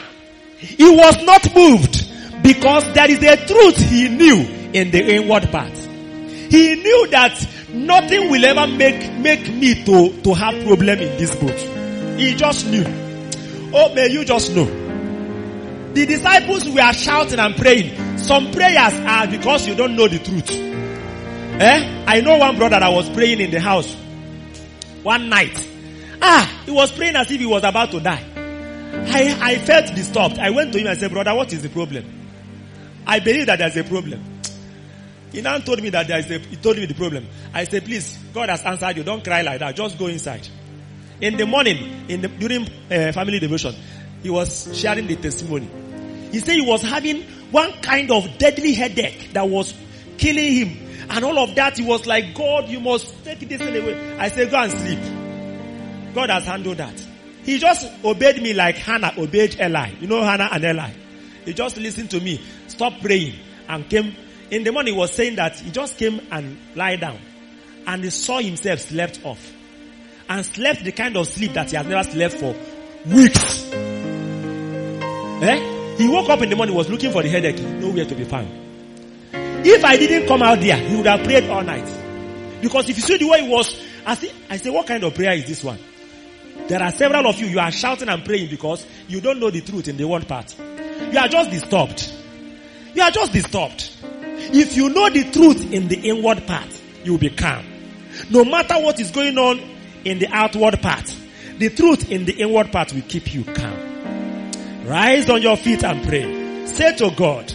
He was not moved because there is a truth he knew in the inward part. He knew that nothing will ever make, make me to, to have problem in this boat. He just knew. Oh, may you just know. The disciples were shouting and praying. Some prayers are because you don't know the truth. Eh? I know one brother that was praying in the house one night. Ah, he was praying as if he was about to die. I, I felt disturbed. I went to him and said, brother, what is the problem? I believe that there's a problem. He now told me that there is a, he told me the problem. I said, please, God has answered you. Don't cry like that. Just go inside. In the morning, in the, during uh, family devotion, he was sharing the testimony. He said he was having one kind of deadly headache that was killing him. And all of that, he was like, God, you must take this away. I said, go and sleep. God has handled that. He just obeyed me like Hannah obeyed Eli. You know Hannah and Eli. He just listened to me, stopped praying, and came. In the morning, he was saying that he just came and lie down. And he saw himself slept off. And slept the kind of sleep that he has never slept for weeks. Eh? He woke up in the morning, was looking for the headache, nowhere to be found. If I didn't come out there, he would have prayed all night. Because if you see the way he was, I say, I say, what kind of prayer is this one? There are several of you, you are shouting and praying because you don't know the truth in the one part. You are just disturbed. You are just disturbed. If you know the truth in the inward part, you will be calm. No matter what is going on in the outward part, the truth in the inward part will keep you calm. Rise on your feet and pray. Say to God,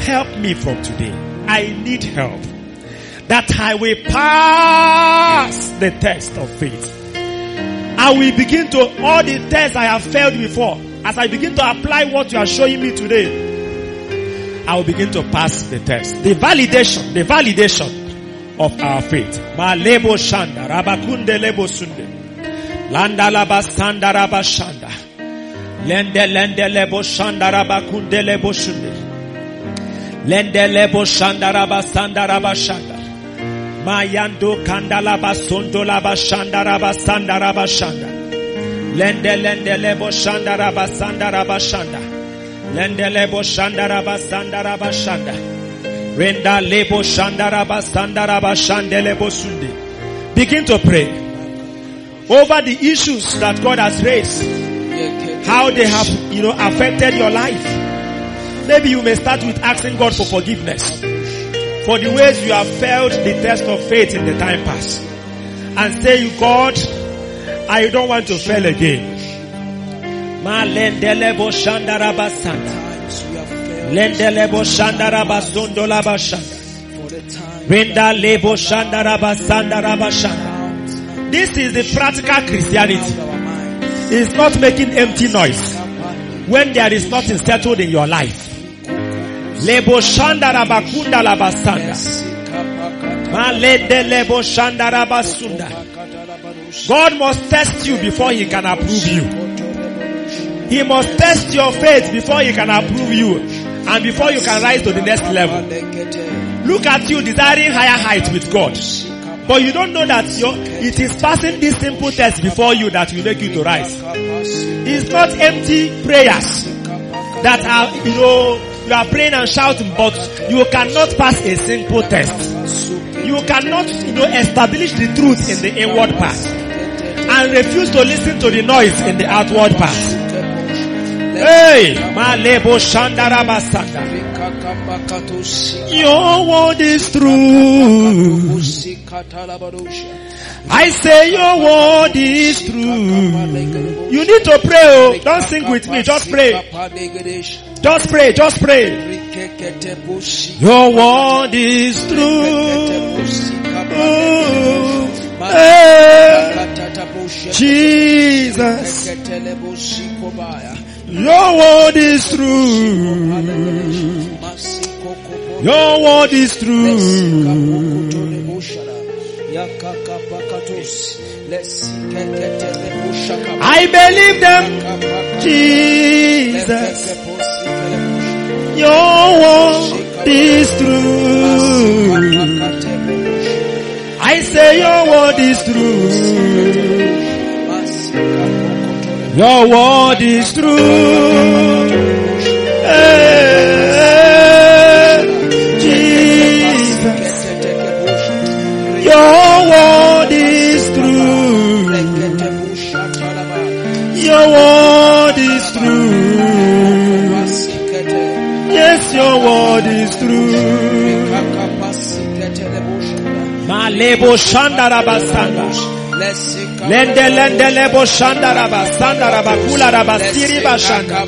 help me from today. I need help. That I will pass the test of faith. I will begin to, all the tests I have failed before, as I begin to apply what you are showing me today, I will begin to pass the test. The validation, the validation of our faith. Malebo shanda, rabakunde lebo sunde. Landa laba sanda raba shanda. Lende lende lebo shanda rabakunde lebo sunde. Lende lebo shanda raba sanda raba shanda. Mayando kandala basondo laba shanda raba sanda raba shanda. Lende lende lebo shanda raba sanda raba shanda. Lende lebo shanda raba sanda raba shanda. Renda lebo shanda raba sanda raba shande lebo sunde. Begin to pray over the issues that God has raised. How they have, you know, affected your life. Maybe you may start with asking God for forgiveness for the ways you have failed the test of faith in the time past. and say, you God, I don't want to fail again. Malendelebo shandaraba sanda. Times we have failed Lendelebo shandaraba zondolaba shanda. for the time. Renda lebo shandaraba sandaraba shanda. This is the practical Christianity. It's not making empty noise when there is nothing settled in your life. Lebo shandaraba kundalaba sanda. Malende lebo shandaraba sunda. God must test you before he can approve you. He must test your faith before he can approve you and before you can rise to the next level. Look at you desiring higher heights with God. But you don't know that your, it is passing this simple test before you that will make you to rise. It's not empty prayers that are, you know, you are praying and shouting, but you cannot pass a simple test. You cannot, you know, establish the truth in the inward part and refuse to listen to the noise in the outward part. Hey, Malebo Shandaraba Sanda. Your word is true. I say your word is true. You need to pray. Oh. Don't sing with me. Just pray. Just pray. Just pray. Your word is true. Oh, Jesus. Your word is true. Your word is true. I believe them, Jesus. Your word is true. I say your word is true. Your word is true. Hey, Malebo shandaraba sanda. Lende lende lebo shandaraba sandaraba kularaba siriba shanda.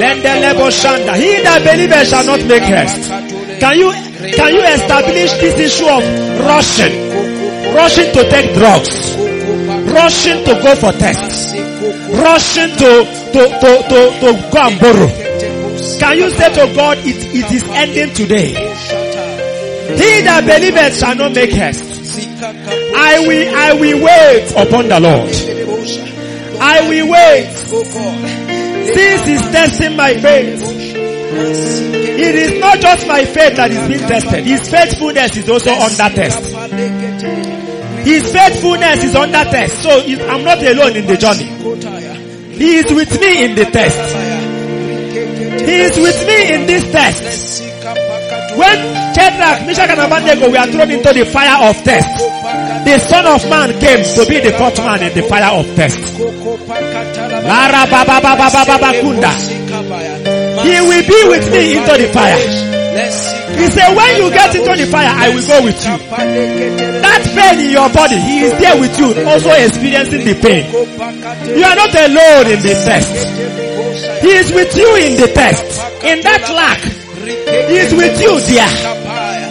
Lende lebo shanda. He that believeth shall not make haste. Can you can you establish this issue of rushing? Rushing to take drugs. Rushing to go for tests. Rushing to to to to, to go and borrow. Can you say to God, it, it is ending today. He that believeth shall not make haste. I will, I will wait upon the Lord. I will wait. This is testing my faith. It is not just my faith that is being tested. His faithfulness is also under test. His faithfulness is under test. So I'm not alone in the journey. He is with me in the test. He is with me in this test. When Shadrach, Meshach and Abednego were thrown into the fire of test, the Son of Man came to be the fourth man in the fire of test. He will be with me into the fire. He said, when you get into the fire, I will go with you. That pain in your body, he is there with you, also experiencing the pain. You are not alone in the test. He is with you in the test. In that lack, is with you there.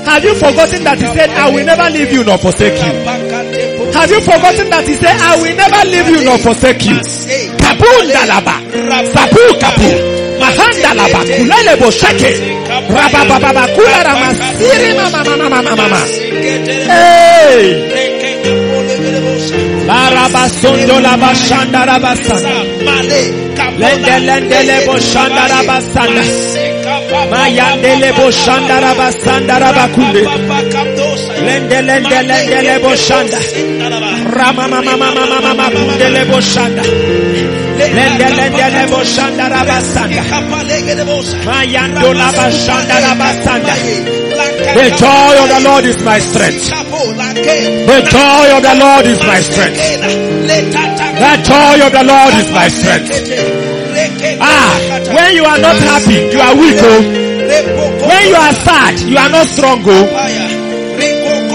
Have you forgotten that he said, I will never leave you nor forsake you? Have you forgotten that he said, I will never leave you nor forsake you? Kabundalaba, Sabu Kapu, Mahandalaba, Kulele Boshake, Rabababa Kula Ramasiri Mama Mama Mama Mama. Hey! Larabasondo Labashanda Rabasana. Lende Lende Lebo Shanda Rabasana. Mayandele boshanda rabasanda rabakunde. Lende lende lende le boshanda. Rama mama mama mama mama kundele boshanda. Lende lende le boshanda rabasanda. Mayando la bashanda rabasanda. The joy of the Lord is my strength. The joy of the Lord is my strength. The joy of the Lord is my strength. Ah, when you are not happy, you are weak. Oh. When you are sad, you are not strong. Oh.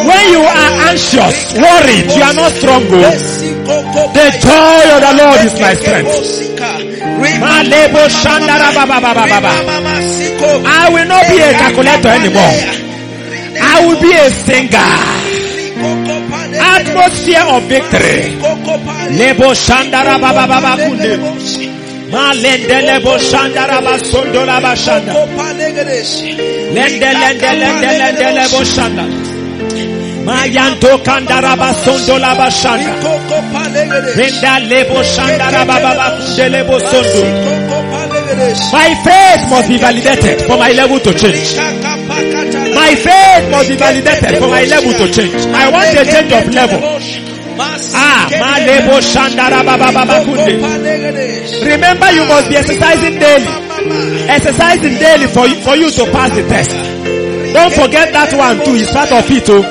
When you are anxious, worried, you are not strong. oh. The joy of the Lord is my strength. I will not be a calculator anymore. I will be a singer. Atmosphere of victory. Malende lebo shandara ba sondola ba shanda. Lende lende lende lende lebo shanda. Mayanto kandara ba sondola ba shanda. Renda lebo shandara ba ba ba lebo sondo. My faith must be validated for my level to change. My faith must be validated for my level to change. I want a change of level. Ah. Remember you must be exercising daily. Exercising daily for you, for you to pass the test. Don't forget that one too. It's part of it too.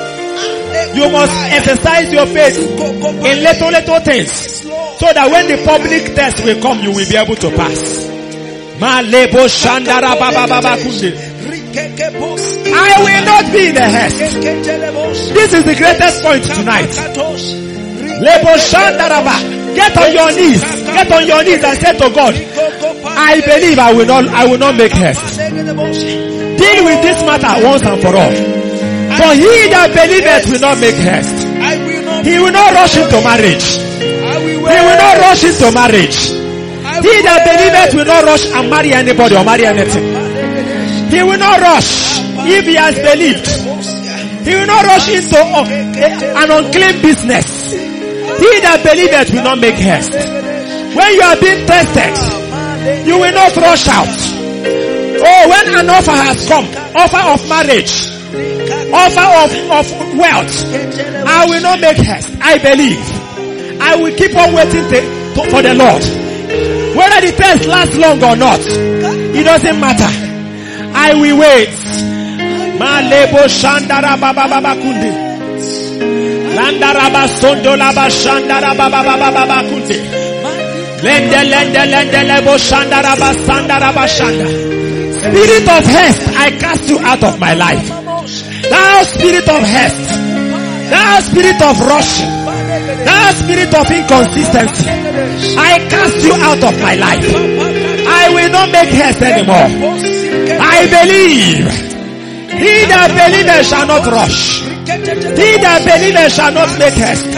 You must exercise your faith in little little things. So that when the public test will come, you will be able to pass. I will not be in the haste. This is the greatest point tonight. Get on your knees. Get on your knees and say to God, I believe I will not, I will not make haste. Deal with this matter once and for all. For he that believeth will not make haste. He will not rush into marriage. He will not rush into marriage. He that believeth will not rush and marry anybody or marry anything. He will not rush if he has believed. He will not rush into uh, an unclean business. He that believeth will not make haste. When you are being tested, you will not rush out. Oh, when an offer has come, offer of marriage, offer of, of wealth, I will not make haste. I believe. I will keep on waiting for the Lord. Whether the test lasts long or not, it doesn't matter. I will wait. Malebo shandara baba baba kunde. Landaraba sondo laba shandara baba baba. Lende lende lende lebo shandara ba sandara ba shanda. Spirit of haste, I cast you out of my life. Thou spirit of haste, thou spirit of rushing, thou spirit of inconsistency, I cast you out of my life. I will not make haste anymore. I believe. He that believeth shall not rush. He that believeth shall not make haste.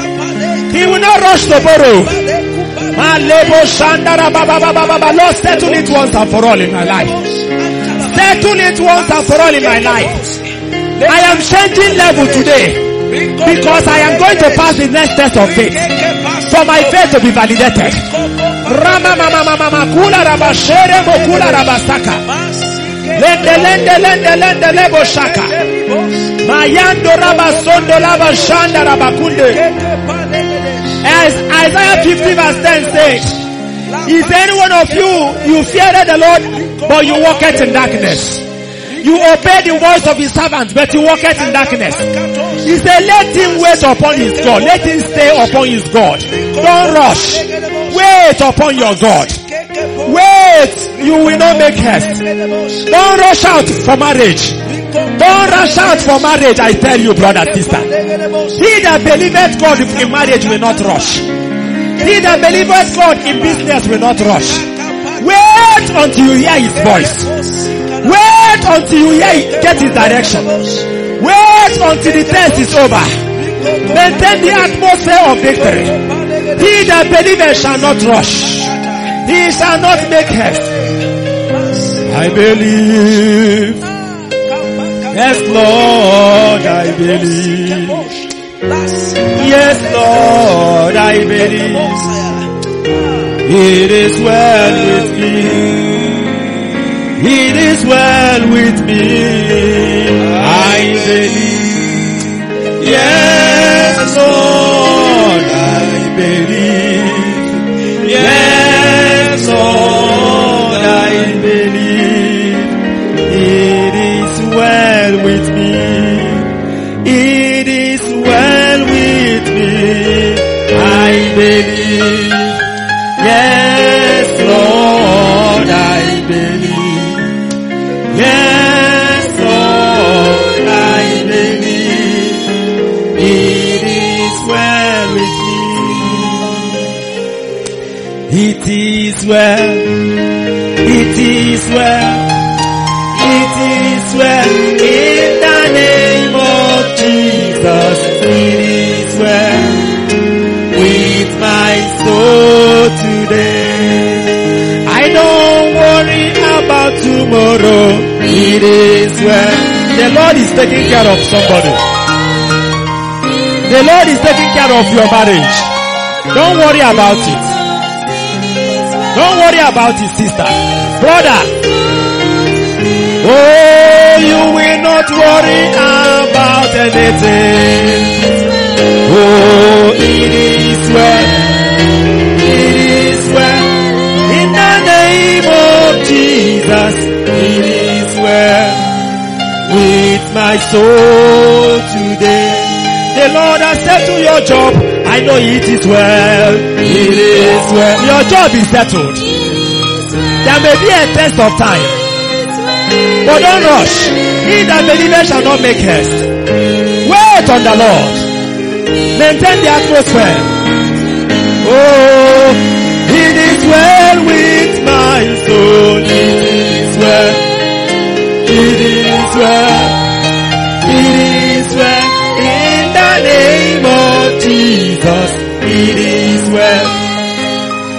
He will not rush to borrow. Lord, settle it once and for all in my life. Settle it once and for all in my life. I am changing level today because I am going to pass the next test of faith for my faith to be validated. Rama mama mama kula raba shere mo kula raba saka. Lende lende lende lende lebo shaka. Mayando raba sondo raba shanda raba kunde. As Isaiah 50 verse 10 says, Is any one of you, you feared the Lord, but you walketh in darkness. You obey the voice of his servants, but you walketh in darkness. He said, let him wait upon his God. Let him stay upon his God. Don't rush. Wait upon your God. Wait. You will not make haste. Don't rush out for marriage. Don't rush out for marriage, I tell you, brother, sister. He that believeth God in marriage will not rush. He that believeth God in business will not rush. Wait until you hear his voice. Wait until you hear, get his direction. Wait until the test is over. Maintain the atmosphere of victory. He that believeth shall not rush. He shall not make haste. I believe. Yes, Lord, I believe. Yes, Lord, I believe. It is well with me. It is well with me. I believe. Yes, Lord, well. The Lord is taking care of somebody. The Lord is taking care of your marriage. Don't worry about it. Don't worry about it, sister. Brother. Oh, you will not worry about anything. Oh, it is well. It is well. In the name of Jesus, with my soul today. The Lord has settled your job. I know it is well. It is well. Your job is settled. There may be a test of time. But don't rush. He that believeth shall not make haste. Wait on the Lord. Maintain the atmosphere. Oh, it is well with my soul. It is well. Well. It is well. In the name of Jesus. It is well.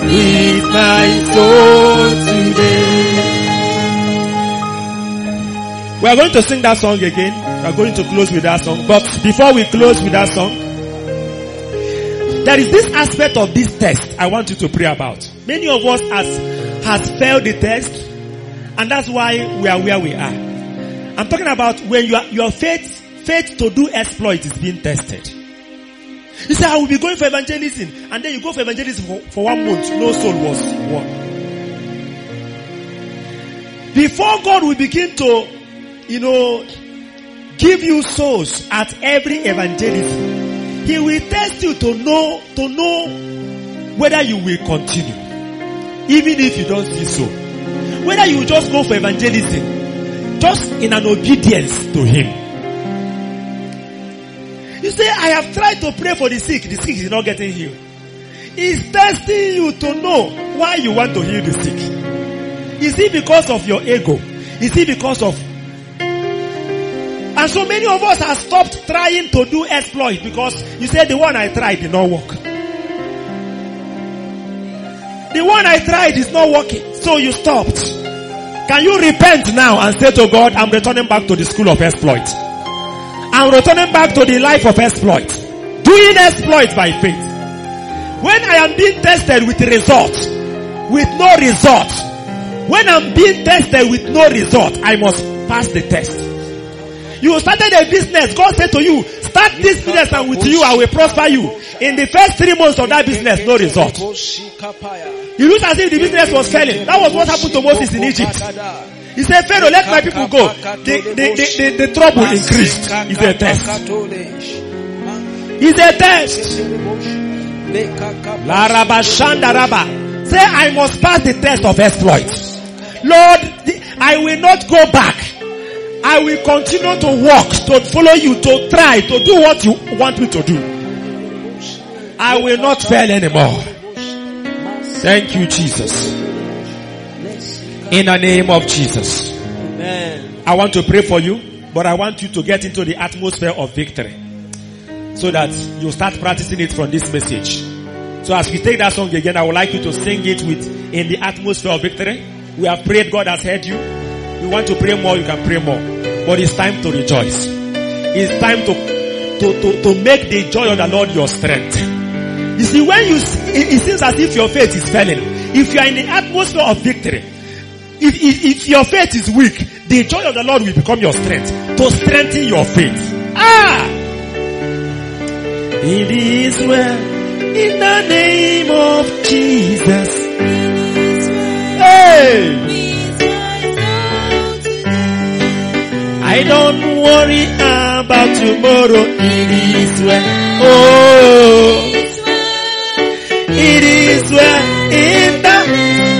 With my soul today. We are going to sing that song again. We are going to close with that song. But before we close with that song, there is this aspect of this test I want you to pray about. Many of us has, has failed the test and that's why we are where we are. I'm talking about when your, your faith, faith to do exploit is being tested. You say, I will be going for evangelism. And then you go for evangelism for, for one month. No soul was won. Before God will begin to, you know, give you souls at every evangelism, He will test you to know, to know whether you will continue. Even if you don't see so. Whether you just go for evangelism, just in an obedience to Him. You say, I have tried to pray for the sick. The sick is not getting healed. He's testing you to know why you want to heal the sick. Is it because of your ego? Is it because of... And so many of us have stopped trying to do exploit because you said the one I tried did not work. The one I tried is not working. So you stopped. Can you repent now and say to God, I'm returning back to the school of exploit. I'm returning back to the life of exploit. Doing exploit by faith. When I am being tested with results, with no result, when I'm being tested with no result, I must pass the test. You started a business. God said to you, start this business and with you I will prosper you. In the first three months of that business, no result. You look as if the business was failing. That was what happened to Moses in Egypt. He said, Pharaoh, let my people go. The, the, the, the, the trouble increased. It's a test. It's a test. La Rabba Shanda Rabba. Say, I must pass the test of exploit. Lord, I will not go back. I will continue to walk, to follow you, to try, to do what you want me to do. I will not fail anymore. Thank you, Jesus. In the name of Jesus. Amen. I want to pray for you, but I want you to get into the atmosphere of victory. So that you start practicing it from this message. So as we take that song again, I would like you to sing it with, in the atmosphere of victory. We have prayed, God has heard you. You want to pray more, you can pray more. But it's time to rejoice. It's time to, to, to, to make the joy of the Lord your strength. You see, when you, it, it seems as if your faith is failing. If you are in the atmosphere of victory, if, if, if your faith is weak, the joy of the Lord will become your strength to strengthen your faith. Ah! It is well in the name of Jesus. Hey! I don't worry about tomorrow. It is well. Oh, it is well in the.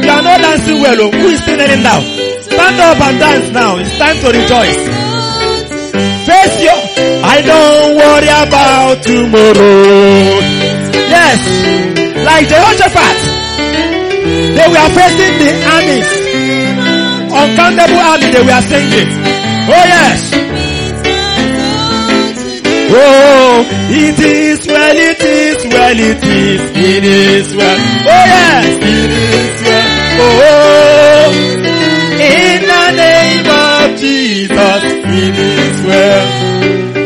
You are not dancing well. Oh. Who is kneeling down? Stand up and dance now. It's time to rejoice. Face your. I don't worry about tomorrow. Yes, like Jehoshaphat. They were facing the armies. Uncountable army they were singing. Oh yes. Oh, it is well, it is well, it is, it is well. Oh yes, it is well. Oh, in the name of Jesus, it is well.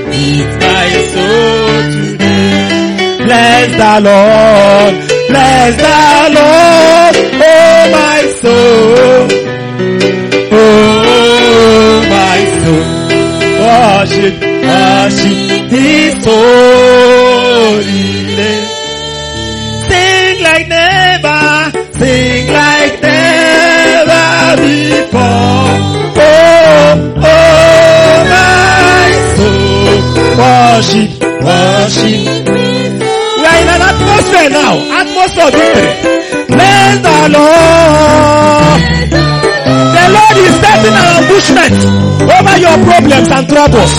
With my soul today. Bless the Lord, bless the Lord, oh my soul. Worship, worship His holy. Sing like never, sing like never before. Oh, oh my soul. Worship, worship. We are in an atmosphere now, atmosphere of victory. Bless the Lord. Lord is setting an ambushment over your problems and troubles.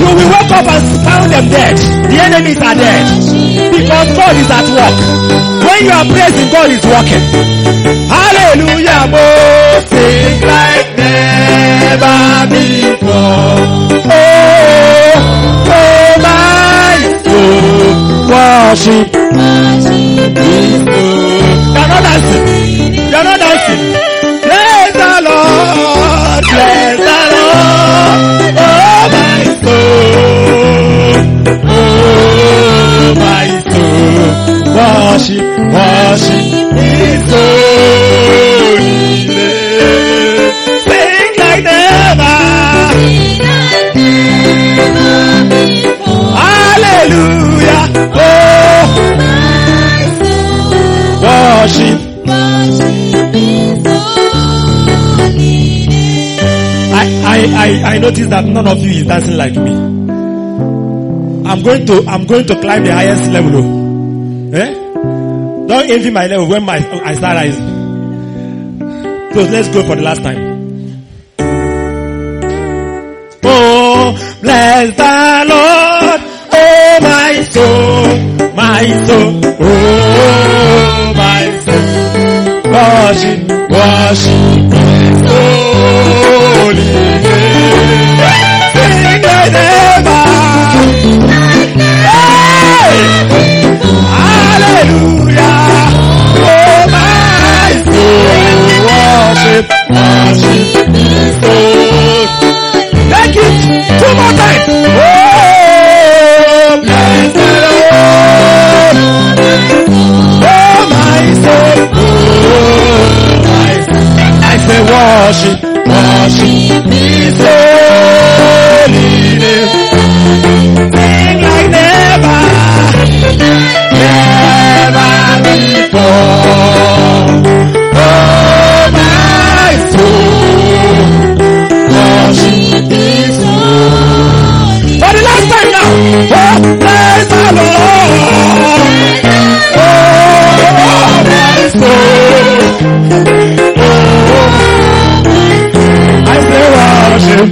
You will wake up and found them dead. The enemies are dead. Because God is at work. When you are praising, God is working. Hallelujah. Sing like never before. Oh, oh my soul. Worship. You're not dancing. You're not Worship, His holy name. Sing like never. Hallelujah. Oh. I, I, I, I noticed that none of you is dancing like me. I'm going to, I'm going to climb the highest level. Don't envy my level when my, I start rising. So let's go for the last time. Oh, bless the Lord, oh my soul, my soul, oh my soul. Worship, worship, Take it two more times. Oh. Oh. Oh. I say worship, worship holy I say worship,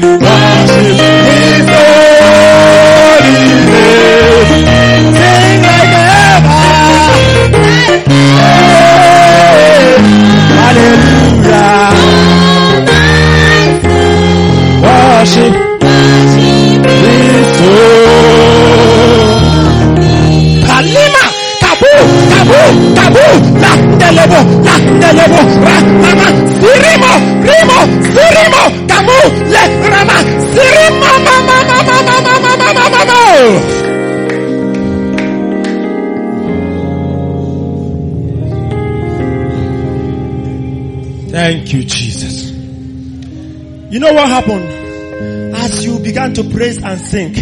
ra, mama, sirimo, rimo, sirimo, kabu, le, rama, sirimo, mama, mama, mama, mama, mama, mama. Thank you, Jesus. You know what happened? As you began to praise and sing,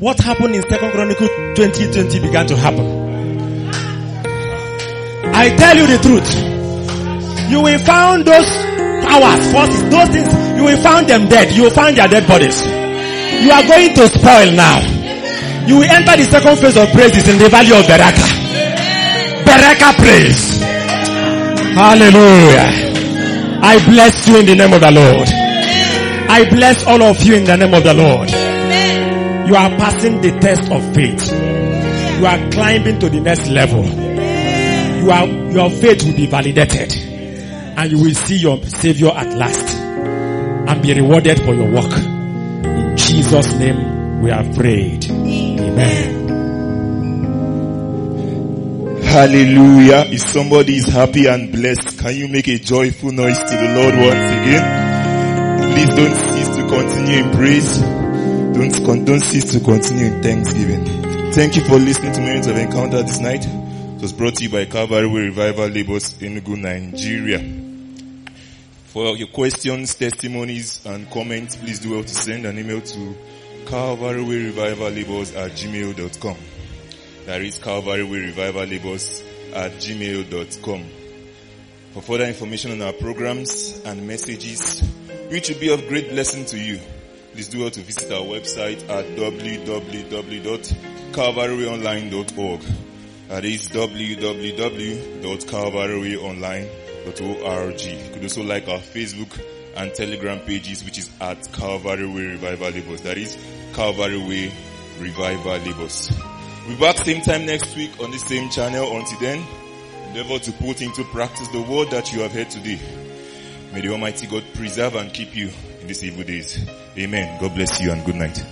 what happened in Second Chronicle 2020 began to happen. I tell you the truth. You will find those towers, first, those things, you will find them dead. You will find their dead bodies. You are going to spoil now. You will enter the second phase of praises in the valley of Berakah. Berakah praise. Hallelujah. I bless you in the name of the Lord. I bless all of you in the name of the Lord. You are passing the test of faith. You are climbing to the next level. you are, your faith will be validated and you will see your savior at last and be rewarded for your work. In Jesus name we have prayed. Amen. Hallelujah. If somebody is happy and blessed, can you make a joyful noise to the Lord once again? Please don't cease to continue in praise. Don't, don't cease to continue in thanksgiving. Thank you for listening to Moments of Encounter this night. It was brought to you by Calvary Revival Labels Enugu, Nigeria. For your questions, testimonies, and comments, please do well to send an email to calvarywayrevival at gmail.com. That is Calvary Way Revival Labels at gmail.com. For further information on our programs and messages, which will be of great blessing to you, please do well to visit our website at www.calvaryonline.org. That is www.calvaryonline.org. You could also like our Facebook and Telegram pages, which is at Calvary Way Revival Labels. That is Calvary Way Revival Labels. We'll back same time next week on the same channel. Until then, endeavor to put into practice the word that you have heard today. May the Almighty God preserve and keep you in these evil days. Amen. God bless you and good night.